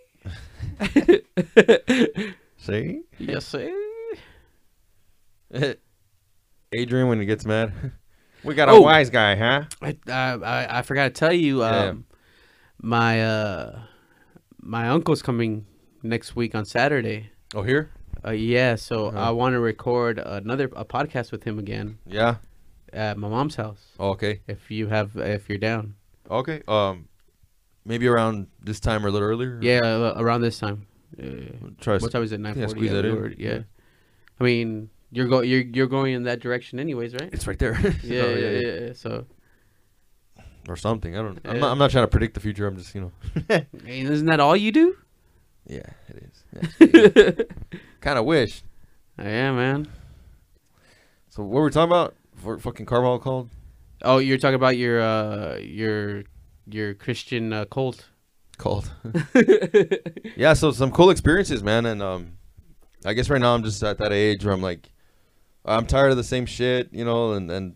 See? You see? Adrian when he gets mad. We got a Oh. wise guy, huh? I, I I I forgot to tell you. Um, Yeah. my uh my uncle's coming next week on Saturday. Oh, here? Uh, yeah, so Uh-huh. I want to record another a podcast with him again Yeah. at my mom's house. Oh, okay. If you have, if you're down, Okay. Um, maybe around this time or a little earlier. yeah, uh, around this time. Uh, Try. what time is it? Nine Yeah, squeeze Yeah, in. Yeah. I mean, you're go you're you're going in that direction anyways, right? It's right there. Yeah, Oh, yeah, yeah, yeah. So, Or something. I don't. I'm Yeah. not. I'm not trying to predict the future. I'm just, you know. isn't that all you do? Yeah, it is. Yeah, kind of wish. yeah, man. So what were we talking about? For fucking Carval called Oh, you're talking about your uh your your Christian uh, cult. called. yeah. So some cool experiences, man, and um, I guess right now I'm just at that age where I'm like, I'm tired of the same shit, you know, and and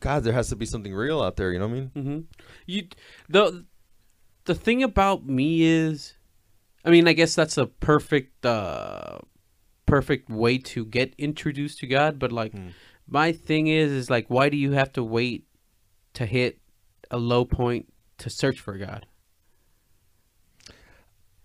God, there has to be something real out there. You know what I mean? Mm-hmm. You the the thing about me is, I mean, I guess that's a perfect uh perfect way to get introduced to God. But like, Hmm. my thing is, is like, why do you have to wait to hit a low point to search for God?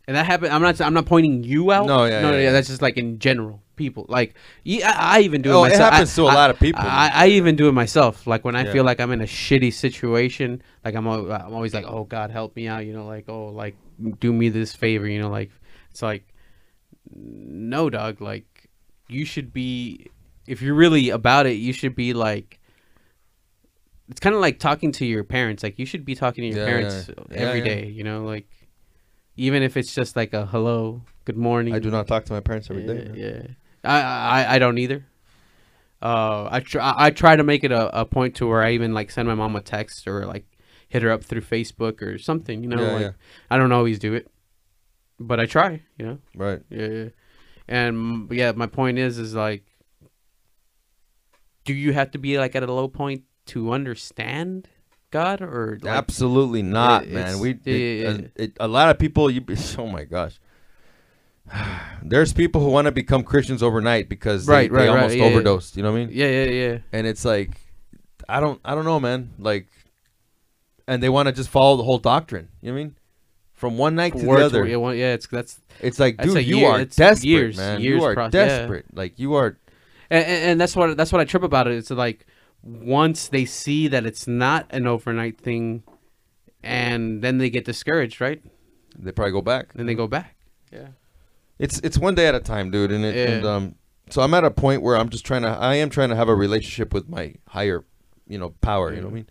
And that happened. I'm not. I'm not pointing you out. No, yeah, no, yeah, yeah. That's just like in general, people. Like, yeah, I, I even do it Oh, it myself. happens I- to a I- lot of people. I, I even do it myself. Like when I Yeah. feel like I'm in a shitty situation, like I'm, I'm always like, oh God, help me out. You know, like oh, like do me this favor. You know, like it's like, no, dog. Like you should be, if you're really about it, you should be like. It's kind of like talking to your parents. Like you should be talking to your Yeah, parents yeah. every Yeah, day. You know, like even if it's just like a hello, good morning. I do not talk to my parents every day. Yeah, yeah. I, I I don't either. Uh, I try I try to make it a, a point to where I even like send my mom a text or like hit her up through Facebook or something. You know, Yeah, like. I don't always do it, but I try. You know, Right. yeah, yeah. And yeah, my point is is like, do you have to be like at a low point to understand God or like, Absolutely not, it- man. We yeah, it, yeah, uh, it- a lot of people. You oh my gosh. There's people who want to become Christians overnight because they, Right, they right, right, almost yeah, yeah. overdosed. You know what I mean? yeah, yeah, yeah. And it's like, I don't, I don't know, man. Like, and they want to just follow the whole doctrine. You know what I mean? From one night to Word the other, yeah, one- yeah, it's that's it's like, That's dude, you year- are it's desperate, years- man. years you are pro- yeah. desperate. Like you are. and, and and that's what that's what I trip about it. It's like once they see that it's not an overnight thing, and then they get discouraged, right? They probably go back. Then they go back. Yeah. It's it's one day at a time, dude, and it, and um, so I'm at a point where I'm just trying to, I am trying to have a relationship with my higher, you know, power. You know what I mean?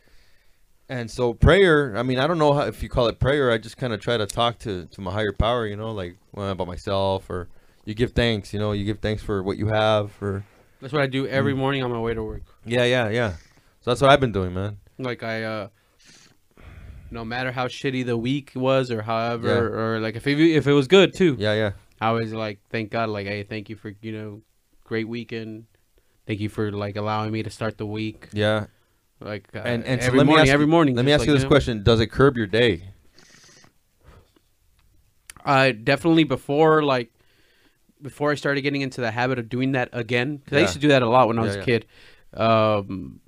And so prayer, I mean, I don't know how, if you call it prayer. I just kind of try to talk to to my higher power. You know, like well, about myself, or you give thanks. You know, you give thanks for what you have. Or That's what I do every Mm. morning on my way to work. yeah, yeah, yeah. So that's what I've been doing, man. Like I uh no matter how shitty the week was or however Yeah. or like if it, if it was good too. Yeah, yeah. I was like, thank God, like, hey, thank you for you know, great weekend. Thank you for like allowing me to start the week. Yeah. Like uh, And and so every me morning, every morning. Let me ask you like, this know. question: Does it curb your day? Uh, definitely before like before I started getting into the habit of doing that again, because I used to do that a lot when I Yeah, was a kid. Um,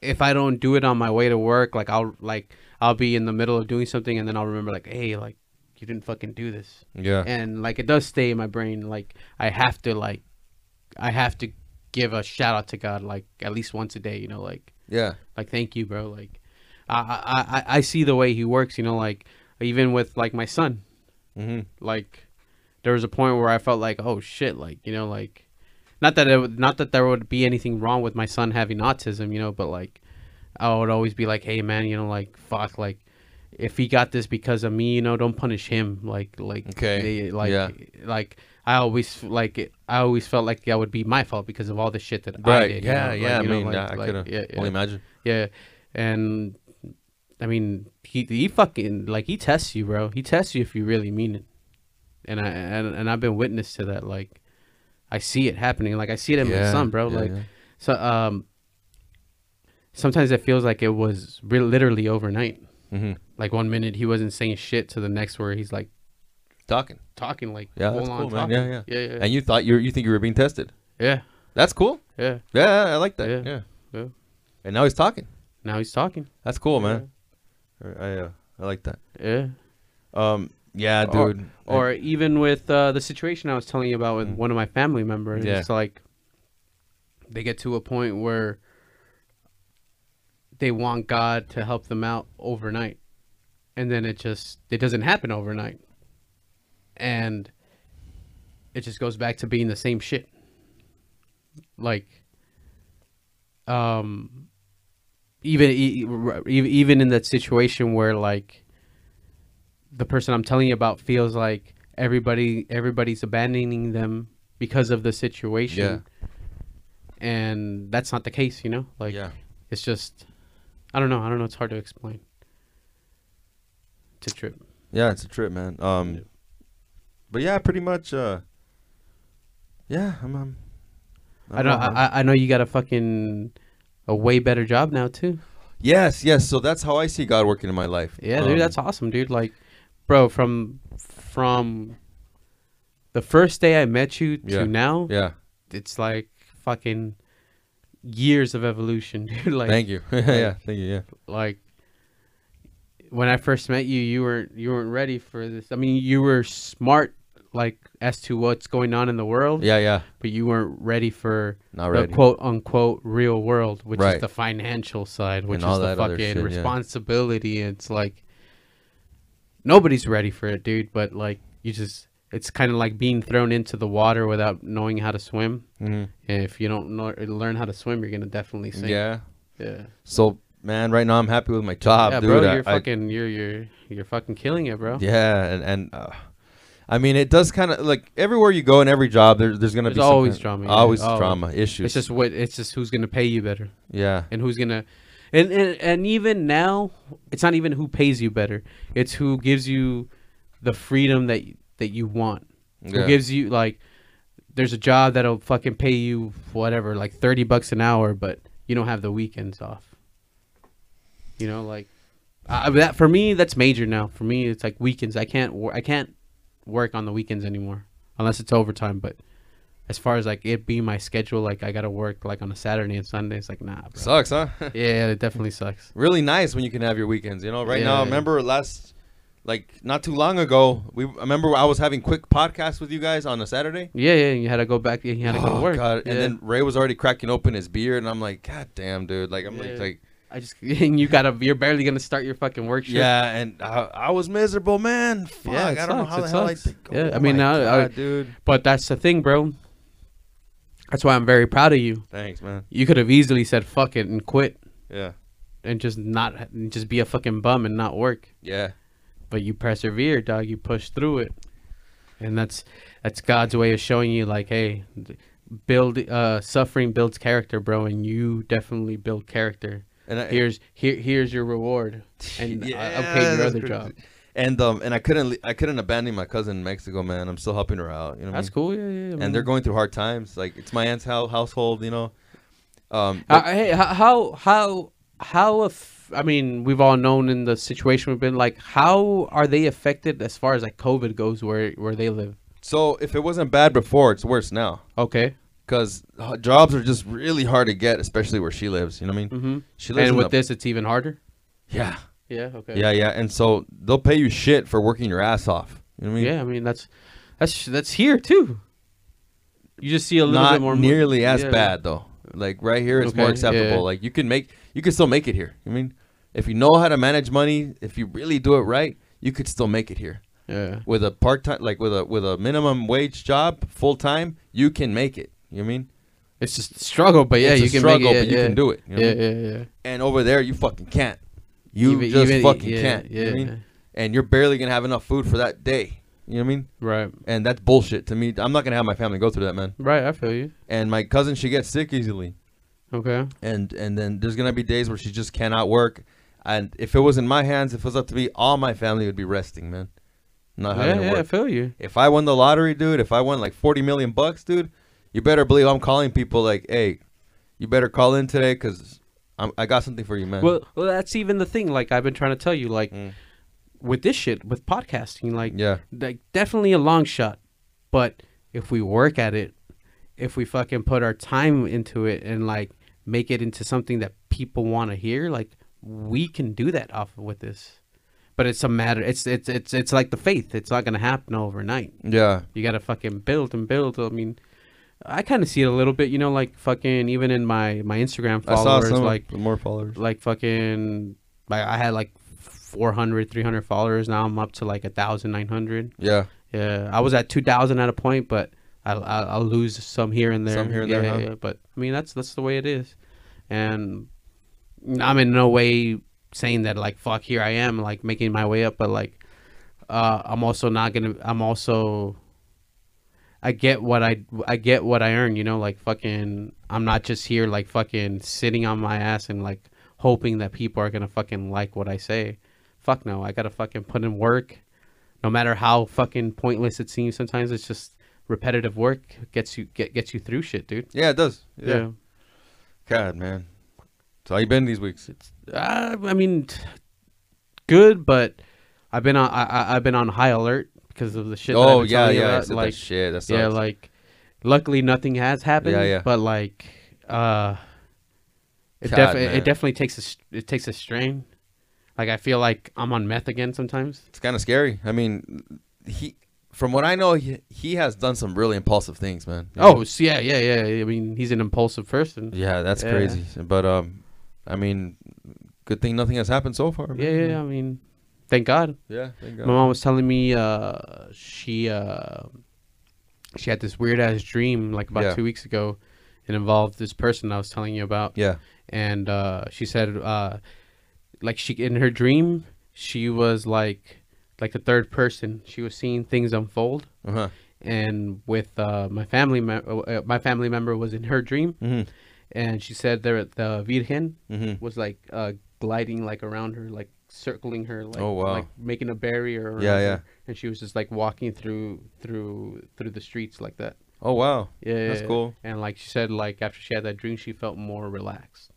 if I don't do it on my way to work, like I'll like I'll be in the middle of doing something and then I'll remember like, hey, like you didn't fucking do this, Yeah. and like it does stay in my brain. Like I have to like I have to give a shout out to God like at least once a day. You know, like Yeah. like thank you, bro. Like I I I, I see the way He works. You know, like even with like my son Mm-hmm. like there was a point where I felt like oh shit like you know like not that it would, not that there would be anything wrong with my son having autism you know but like I would always be like hey man you know like fuck like if he got this because of me you know don't punish him like like Okay. they- like Yeah. like I always like I always felt like that would be my fault because of all the shit that I Right. did you yeah. know? yeah. Like, I mean, like- I like, could have yeah, yeah. only imagine. Yeah, and I mean, he he fucking like he tests you, bro. He tests you if you really mean it, and I and, and I've been witness to that. Like, I see it happening. Like I see it in my son, bro. yeah, like, yeah. so um, sometimes it feels like it was re- literally overnight. Mm-hmm. Like one minute he wasn't saying shit to the next where he's like Talking. talking like Yeah, that's on cool, man. Yeah, yeah. yeah, yeah, And you thought you you think you were being tested? yeah, That's cool. yeah. Yeah, I like that. Yeah. Yeah. Yeah. And now he's talking. Now he's talking. That's cool, man. I uh, I like that. Yeah. Um. Yeah, Or- dude. or even with uh, the situation I was telling you about with Mm. one of my family members, Yeah. it's like they get to a point where they want God to help them out overnight, and then it just it doesn't happen overnight, and it just goes back to being the same shit. Like, um, even even in that situation where like the person I'm telling you about feels like everybody everybody's abandoning them because of the situation. And that's not the case, you know? Like yeah. it's just I don't know, I don't know, it's hard to explain. It's a trip. Yeah, it's a trip, man. Um. Yeah. But yeah, pretty much. Uh. Yeah, I'm. I'm I know man. I, I know you got a fucking a way better job now too. Yes, yes. So that's how I see God working in my life. Yeah, Um, dude, that's awesome, dude. Like bro, from from the first day I met you to Yeah. now, Yeah. it's like fucking years of evolution, dude. Like Thank you. yeah. Thank you. Yeah. like when I first met you, you weren't you weren't ready for this. I mean, you were smart like as to what's going on in the world, Yeah. Yeah. but you weren't ready for Not the ready. quote unquote real world, which Right. is the financial side, which all is the that other fucking shit, yeah. responsibility. It's like nobody's ready for it, dude. But like you just, it's kind of like being thrown into the water without knowing how to swim. hmm if you don't know, learn how to swim, you're gonna definitely sink. Yeah. yeah. So, man, right now I'm happy with my job, yeah, dude. bro, you're I- fucking, you're you're you're fucking killing it, bro. Yeah, and and uh, I mean, it does kind of like everywhere you go in every job, there, there's gonna There's be always drama, yeah. always Always. drama issues. It's just what it's just who's gonna pay you better, yeah, and who's gonna, and, and and even now, it's not even who pays you better. It's who gives you the freedom that that you want. Who gives you like, there's a job that'll fucking pay you whatever, like thirty bucks an hour, but you don't have the weekends off. You know, like, uh, that for me, that's major now. For me, it's like weekends. I can't I can't work on the weekends anymore unless it's overtime. But as far as like it being my schedule, like I gotta work like on a Saturday and Sunday. It's like nah, bro. sucks, huh? yeah, it definitely sucks. really nice when you can have your weekends. You know, right now, I Yeah. remember last, like not too long ago, we I remember I was having quick podcasts with you guys on a Saturday. Yeah, yeah. You had to go back. You had to go to Oh, work. God. And then Ray was already cracking open his beer, and I'm like, God damn, dude. Like I'm like, Yeah. like I just and you gotta. You're barely gonna start your fucking work shift. yeah, and I, I was miserable, man. Fuck, Yeah, I don't know sucks, how it the hell I sucks. think. Yeah, oh I mean, my now, I- dude. But that's the thing, bro. That's why I'm very proud of you. Thanks, man. You could have easily said fuck it and quit Yeah, and just not just be a fucking bum and not work. yeah. But you persevere, dog. You push through it, and that's that's God's way of showing you, like, hey, build uh, suffering builds character, bro, and you definitely build character. And I, Here's here here's your reward, and I, I paid your that's other crazy. job. And um, and I couldn't I couldn't abandon my cousin in Mexico, man. I'm still helping her out. You know, what I That's mean? cool. Yeah, yeah. yeah, And they're going through hard times. Like it's my aunt's hou- household, you know. Um, Uh, hey, how how how if I mean we've all known in the situation we've been like how are they affected as far as like COVID goes where where they live? so if it wasn't bad before, it's worse now. Okay. Because jobs are just really hard to get, especially where she lives. You know what I mean? Mm-hmm. She lives And with the- this, it's even harder. yeah, Yeah. Okay. yeah, yeah. And so they'll pay you shit for working your ass off. You know what I mean? Yeah. I mean that's that's that's here too. You just see a little Not bit more mo- nearly as yeah. bad though. Like right here, it's more acceptable. yeah. Like you can make, you can still make it here. I mean, if you know how to manage money, if you really do it right, you could still make it here. Yeah. With a part time, like with a with a minimum wage job, full time, you can make it. You know I mean? It's just struggle, but yeah, It's you can struggle, make it. but you can do it. You know yeah, yeah, yeah. And over there, you fucking can't. You Even- just even- fucking yeah, can't. You know what I Yeah. mean? And you're barely gonna have enough food for that day. You know what I mean? Right. And that's bullshit to me. I'm not gonna have my family go through that, man. Right. I feel you. And my cousin, she gets sick easily. Okay. and and then there's gonna be days where she just cannot work. And if it was in my hands, if it was up to me, all my family would be resting, man. Not Yeah, having yeah, I feel you. If I won the lottery, dude, if I won like 40 million bucks, dude, you better believe I'm calling people like, hey, you better call in today because I got something for you, man. Well, well, that's even the thing. Like I've been trying to tell you, like Mm. with this shit, with podcasting, like yeah, like definitely a long shot, but if we work at it, if we fucking put our time into it and like make it into something that people want to hear, like we can do that off with this. But it's a matter. It's it's it's it's like the faith. It's not gonna happen overnight. yeah, You gotta fucking build and build. I mean, I kind of see it a little bit. You know, like fucking even in my my Instagram I saw followers, some like more followers. like fucking like I had like 400 300 followers now i'm up to like a thousand nine hundred Yeah, yeah i was at 2000 at a point but I'll, I'll, I'll lose some here and there Some here and yeah, there, yeah, huh? yeah. but i mean that's that's the way it is and i'm in no way saying that like fuck here i am like making my way up but like uh i'm also not gonna i'm also I get what I I get what I earn, you know, like fucking I'm not just here like fucking sitting on my ass and like hoping that people are going to fucking like what I say. Fuck no, I got to fucking put in work. No matter how fucking pointless it seems sometimes it's just repetitive work gets you get gets you through shit, dude. yeah, it does. Yeah. Yeah. God, man. So how you been these weeks? Uh, I mean t- good, but I've been on I, I I've been on high alert because of the shit oh yeah, yeah. About, like that shit. That yeah like luckily nothing has happened Yeah, yeah. but like uh it, God, def- man. it definitely takes a it takes a strain like i feel like i'm on meth again sometimes It's kind of scary. I mean, he, from what I know, he, he has done some really impulsive things, man. You oh know? yeah yeah yeah i mean he's an impulsive person yeah, that's Yeah. crazy. But um, I mean, good thing nothing has happened so far. man. yeah, yeah i mean thank god yeah. Thank God. my mom was telling me uh she uh she had this weird ass dream like about Yeah. two weeks ago it involved this person i was telling you about Yeah. and uh, she said uh, like she in her dream she was like like the third person she was seeing things unfold Uh huh. and with uh, my family me- uh, my family member was in her dream Mhm. and she said there the virgen Mhm. was like uh, gliding like around her like circling her like, Oh, wow. like making a barrier around Yeah, her. yeah. and she was just like walking through through through the streets like that Oh wow. yeah That's yeah, cool. and like she said like after she had that dream she felt more relaxed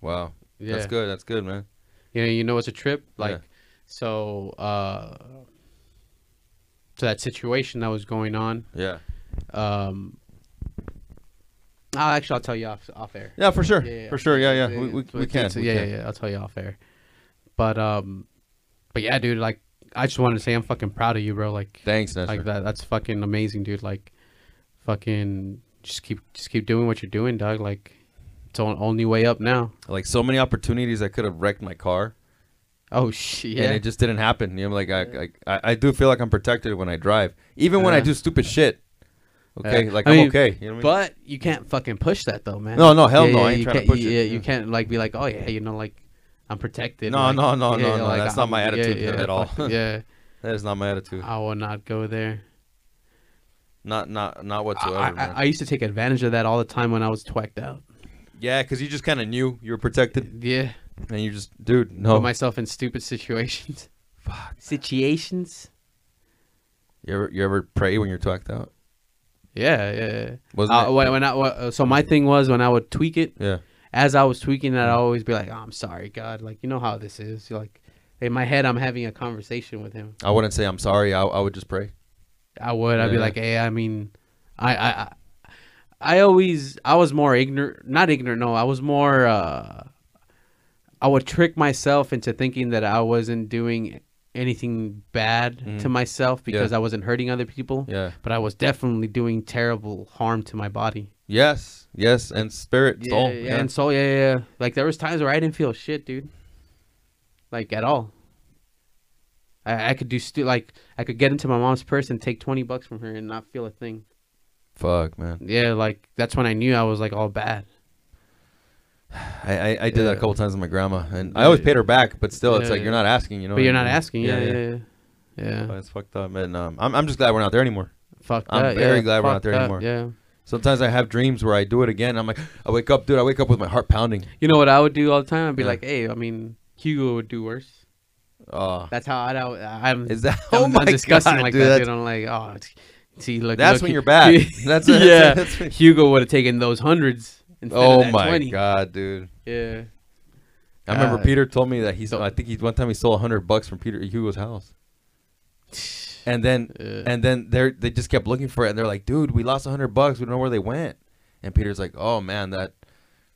Wow. yeah That's good. That's good, man. you know you know it's a trip like Yeah. so uh to that situation that was going on Yeah. um I'll actually I'll tell you off off air Yeah, for sure. Yeah, yeah. For sure. Yeah, yeah. We, we, we can. yeah, yeah yeah I'll tell you off air but um but yeah dude like I just wanted to say I'm fucking proud of you bro like Thanks, Nestor. like that that's fucking amazing dude like fucking just keep just keep doing what you're doing dog like it's on only way up now Like so many opportunities, I could have wrecked my car, oh shit yeah and it just didn't happen. You know, like I, I, I, I do feel like I'm protected when I drive, even when I do stupid shit. Okay, Yeah. like I I'm mean, okay. You know what I mean? But you can't fucking push that though, man. No, no, hell no, I ain't trying to can't- it, Yeah, yeah. you can't like be like, oh yeah, you know, like I'm protected. No, like, no, no, yeah, no, no, that's not I'm- my attitude at all. yeah, that is not my attitude. I will not go there. Not, not, not whatsoever. I, man. I used to take advantage of that all the time when I was twacked out. Yeah, because you just kind of knew you were protected, Yeah. and you just, dude, no. Put myself in stupid situations. Fuck. Situations. You ever, you ever pray when you're twacked out? Yeah, yeah. yeah. Wasn't Uh, it? when, when I wa- so my thing was when I would tweak it, Yeah. As I was tweaking it, I'd always be like, oh, "I'm sorry, God." Like you know how this is. You're like in my head, I'm having a conversation with him. I wouldn't say I'm sorry. I, I would just pray. I would. I'd be like, "Hey, I mean, I, I, I, I always, I was more ignorant. Not ignorant. No, I was more. uh I would trick myself into thinking that I wasn't doing anything bad to Mhm. myself because Yeah. I wasn't hurting other people. Yeah. But I was definitely doing terrible harm to my body. Yes. Yes. And spirit, Yeah, soul. yeah, Yeah. and soul. Yeah, yeah, yeah. Like there was times where I didn't feel shit, dude. Like at all. I, I could do stu- like I could get into my mom's purse and take twenty bucks from her and not feel a thing. Fuck, man. Yeah, like that's when I knew I was like all bad. I, I, I did that a couple times with my grandma, and I always paid her back, but still, it's like you're not asking, you know. but you're and- not asking. Yeah, yeah, yeah. yeah. But It's fucked up, and um, I'm I'm just glad we're not there anymore. Fuck I'm that. very yeah. glad we're not there that, anymore. Yeah. Sometimes I have dreams where I do it again. I'm like, I wake up, dude. I wake up with my heart pounding. You know what I would do all the time? I'd be Yeah. like, hey, I mean, Hugo would do worse. Oh, That's how I'd, I, I'm. is that? I'm, Oh my I'm disgusting god, like dude. that, dude. I'm like, oh, see, look. That's look, when you're bad. That's that's- yeah. that's when- Hugo would have taken those hundreds instead oh of that my 20. god, dude. Yeah. I remember Uh, Peter told me that he's. so- I think he one time he stole a hundred bucks from Peter Hugo's house, and then Uh, and then they they just kept looking for it, and they're like, dude, we lost a hundred bucks. We don't know where they went. And Peter's like, oh man, that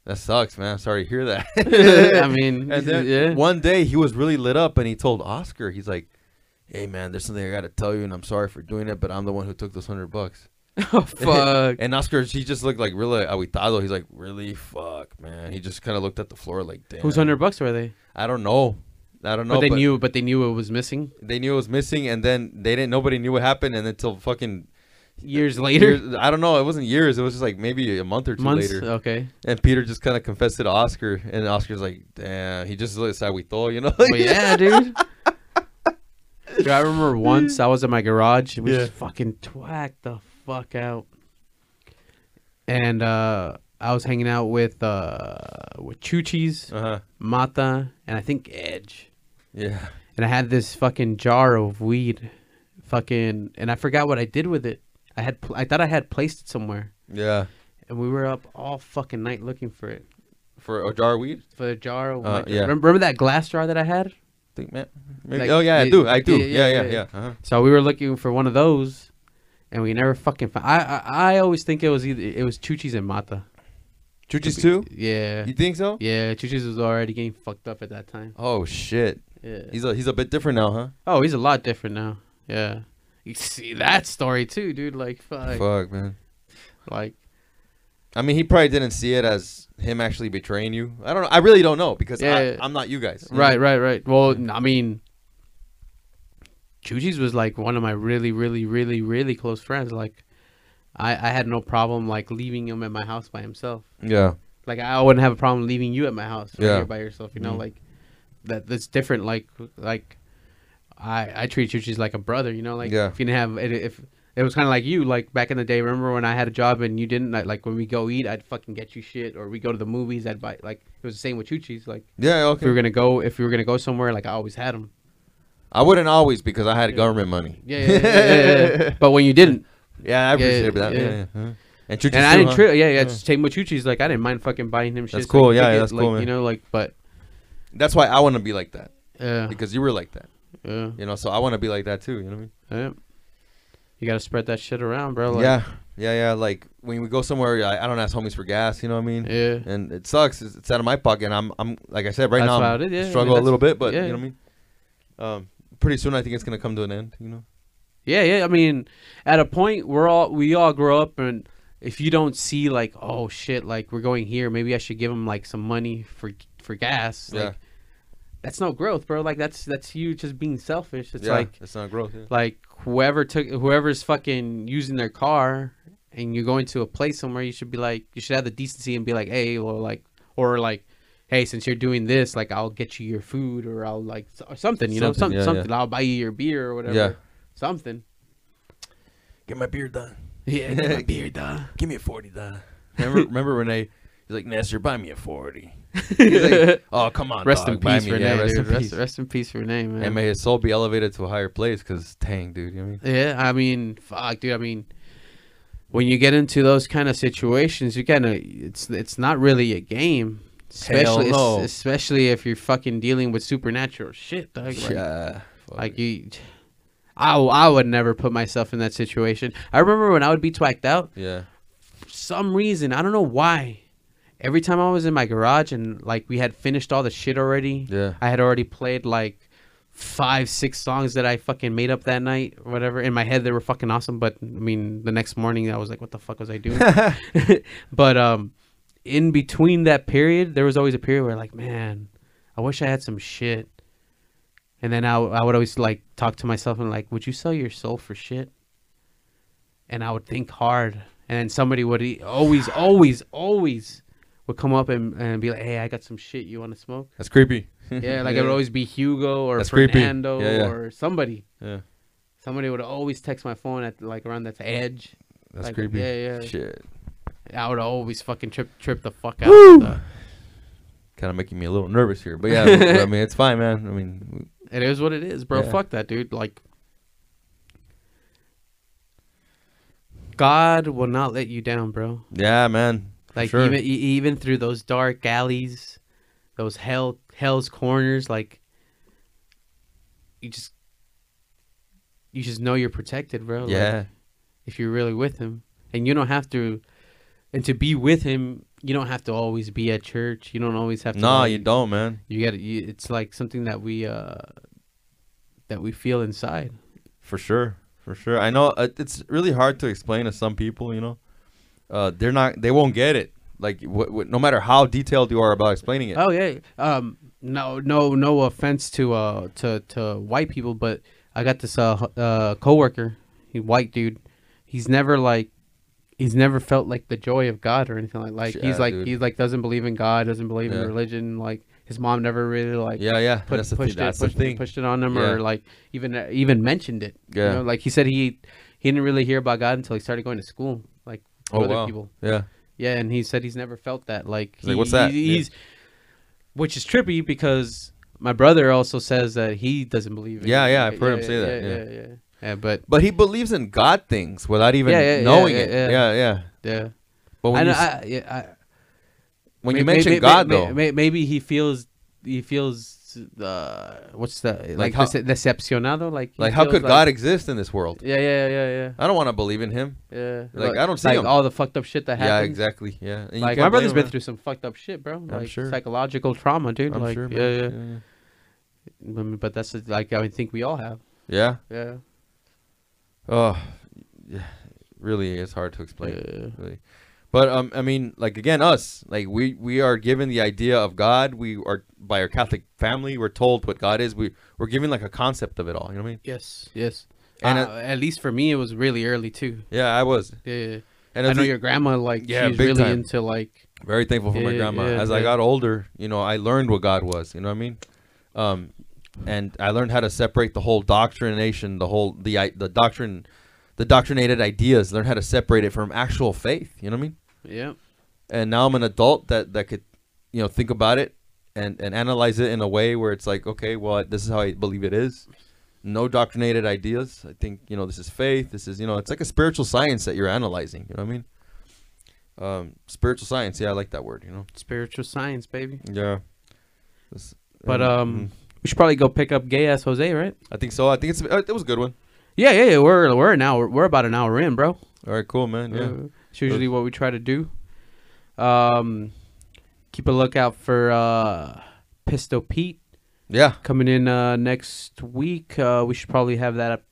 that sucks, man. I'm sorry to hear that. I mean, And then yeah. one day he was really lit up and he told Oscar, he's like, Hey man, there's something I gotta tell you and I'm sorry for doing it, but I'm the one who took those hundred bucks. oh fuck. And Oscar, he just looked like really aguitado. He's like, Really? Fuck, man. He just kinda looked at the floor like, damn. Whose hundred bucks were they? I don't know. I don't know. but they knew, but they knew it was missing they knew it was missing and then they didn't nobody knew what happened and until fucking years later. years- I don't know, it wasn't years, it was just like maybe a month or two Months. later. Okay. And Peter just kinda confessed it to Oscar and Oscar's like, Damn, he just looks aguitó, you know? But yeah, dude. Dude, I remember once I was in my garage. We Yeah. just fucking twacked the fuck out. And uh, I was hanging out with uh, with Chuchis, Uh-huh. Mata, and I think Edge. Yeah. And I had this fucking jar of weed, fucking, and I forgot what I did with it. I had, pl- I thought I had placed it somewhere, Yeah. and we were up all fucking night looking for it For a jar of weed? for a jar. Of Uh, yeah. remember, remember that glass jar that I had? think man. Like, oh yeah, I do. I do. yeah, Yeah, yeah, yeah, yeah. yeah. Uh-huh. So we were looking for one of those, and we never fucking found. I I, I always think it was either it was Chuchis and Mata. Chuchis too? Yeah, You think so? yeah. Chuchis was already getting fucked up at that time. Oh shit. Yeah. He's a he's a bit different now, huh? oh, he's a lot different now. Yeah. You see that story too, dude. Like fuck. Fuck, man. Like I mean, he probably didn't see it as him actually betraying you. I don't know. I really don't know because Yeah. I, I'm not you guys. you right, know? right, right. Well, I mean, Chuchis was like one of my really, really, really, really close friends. Like, I I had no problem like leaving him at my house by himself. Yeah. Like I wouldn't have a problem leaving you at my house right Yeah. here by yourself. You know, Mhm. like that. That's different. Like like I I treat you just like a brother. You know, like Yeah. if you didn't have it, if it was kind of like you, like back in the day. Remember when I had a job and you didn't? Like, like when we go eat, I'd fucking get you shit, or we go to the movies, I'd buy. Like it was the same with Chuchi's. Like Yeah. if we were gonna go, if we were gonna go somewhere, like I always had them. I wouldn't always because I had Yeah. government money. Yeah, yeah, yeah, yeah. But when you didn't, Yeah, I appreciate that. Yeah. Uh-huh. And Chuchis and I didn't huh? tri- yeah, yeah, it's same with Chuchi's. Like I didn't mind fucking buying him shit. That's cool, could yeah, that's like, cool, man. You know, like, but That's why I want to be like that yeah, because you were like that. yeah, You know, so I want to be like that too. You know what I mean? yeah. You gotta spread that shit around, bro. Like, yeah, yeah, yeah. Like when we go somewhere, I, I don't ask homies for gas. You know what I mean? yeah. And it sucks. It's, it's out of my pocket. And I'm, I'm like I said, right That's now, I'm it is, yeah. I mean, struggle a little bit, but yeah. you know what I mean. Um, pretty soon, I think it's gonna come to an end. You know? Yeah, yeah. I mean, at a point, we're all we all grow up, and if you don't see like, oh shit, like we're going here, maybe I should give them like some money for for gas. Yeah. Like, that's no growth, bro. Like that's that's you just being selfish. It's yeah, like it's not growth. Yeah. like whoever took whoever's fucking using their car, and you're going to a place somewhere, you should be like, you should have the decency and be like, hey, or like, or like. Hey, since you're doing this, like I'll get you your food, or I'll like or something, you know, Something, something, yeah, something. I'll buy you your beer or whatever, Yeah. something. Get my beard done. Yeah, get my beer done. Give me a forty done. Remember, remember Renee? He's like, Nestor, buy me a forty. He's like, oh come on, rest dog, in peace, Renee. yeah, rest dude. in Rest, peace. rest in peace, Renee, man. And may his soul be elevated to a higher place, because dang, dude, you know I mean? Yeah, I mean, fuck, dude. I mean, when you get into those kind of situations, you kind of it's it's not really a game, especially no. especially if you're fucking dealing with supernatural shit. Dog. Like, yeah, like it. you, I I would never put myself in that situation. I remember when I would be twacked out. yeah, For some reason, I don't know why. Every time I was in my garage and like we had finished all the shit already, yeah, I had already played like five, six songs that I fucking made up that night or whatever. In my head, they were fucking awesome. But I mean, the next morning, I was like, what the fuck was I doing? but um, in between that period, there was always a period where like, man, I wish I had some shit. And then I, I would always like talk to myself and like, would you sell your soul for shit? And I would think hard. And then somebody would always, always, always would come up and, and be like, hey, I got some shit you want to smoke? that's creepy. Yeah, like it would always be Hugo or That's. Fernando Yeah, yeah. or somebody. yeah, Somebody would always text my phone at like around that edge. that's Like, creepy. yeah, yeah. Shit, I would always fucking trip trip the fuck out. The- kind of making me a little nervous here, but yeah, I mean, it's fine, man. I mean, It is what it is, bro. Yeah. Fuck that, dude. Like, God will not let you down, bro. yeah, man. Like sure. even even through those dark alleys, those hell hell's corners, like you just you just know you're protected, bro. Like, yeah, if you're really with him, and you don't have to, and to be with him, you don't have to always be at church. You don't always have to. no, like, you don't, man. You got to. It's like something that we uh that we feel inside. For sure, for sure. I know uh, it's really hard to explain to some people. You know, uh, they're not, they won't get it. Like, no matter how detailed you are about explaining it. Oh yeah. Um. No. No. No offense to uh to to white people, but I got this uh uh coworker, he white dude. He's never like. He's never felt like the joy of God or anything like like Yeah, he's like dude. he's like doesn't believe in God doesn't believe Yeah. in religion like his mom never really like yeah, yeah. put, that's pushed thing. it the pushed, thing. pushed it on him Yeah. or like even even mentioned it you Yeah. know? like he said he he didn't really hear about God until he started going to school Oh, other wow. people Yeah, yeah and he said he's never felt that like, He's like, "What's that?" he- Yeah. he's which is trippy because my brother also says that he doesn't believe Yeah, it. yeah, I've heard him say that, yeah yeah. yeah, yeah. Yeah, but but he believes in God things without even Yeah, yeah, yeah, knowing yeah, it. yeah. Yeah, yeah. yeah But when I, you I, yeah, I, when may- you mention may- God may- though, may- maybe he feels he feels uh what's that like, how- dece- decepcionado like like how could like- God exist in this world? yeah yeah yeah yeah I don't want to believe in Him. Yeah, Like, I don't see like him. all the fucked up shit that happened. Yeah, exactly. Yeah, And Like my brother's been through some fucked up shit, bro. Like sure. psychological trauma, dude. I'm like sure, yeah, yeah. I mean, but that's like I think we all have. Yeah. Yeah. Oh, yeah. Really, it's hard to explain. Yeah. Really. But um, I mean, like again, us, like we we are given the idea of God. We are by our Catholic family. We're told what God is. We we're given like a concept of it all. You know what I mean? Yes. Yes. And And at least for me, it was really early too. Yeah, I was. Yeah. And I know your grandma, like, Yeah, she's big really time. into like. very thankful for my grandma. yeah, As I got older, you know, I learned what God was. You know what I mean? Um, and I learned how to separate the whole doctrination, the whole the i- the doctrine, the doctrinated ideas. Learn how to separate it from actual faith. You know what I mean? Yeah. and now I'm an adult that that could, you know, think about it and and analyze it in a way where it's like, okay, well, this is how I believe it is. No doctrinated ideas. I think you know this is faith. This is you know it's like a spiritual science that you're analyzing. You know what I mean? Um, spiritual science. Yeah, I like that word. You know. Spiritual science, baby. Yeah. This- But um, mm, we should probably go pick up gay ass Jose, right? I think so. I think it's uh, it was a good one. Yeah, yeah, yeah. We're we're an hour. We're about an hour in, bro. All right, cool, man. Yeah. Uh, it's usually what we try to do. Um, keep a lookout for uh, Pistol Pete Yeah. coming in uh, next week. Uh, we should probably have that ep-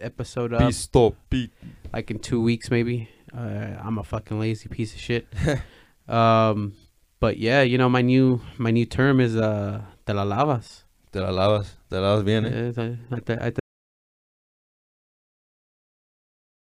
episode up Pistol Pete. like in two weeks, maybe. Uh, I'm a fucking lazy piece of shit. um, but yeah, you know my new my new term is uh, te la lavas. Te la lavas. Te la lavas bien. Eh, I, I, I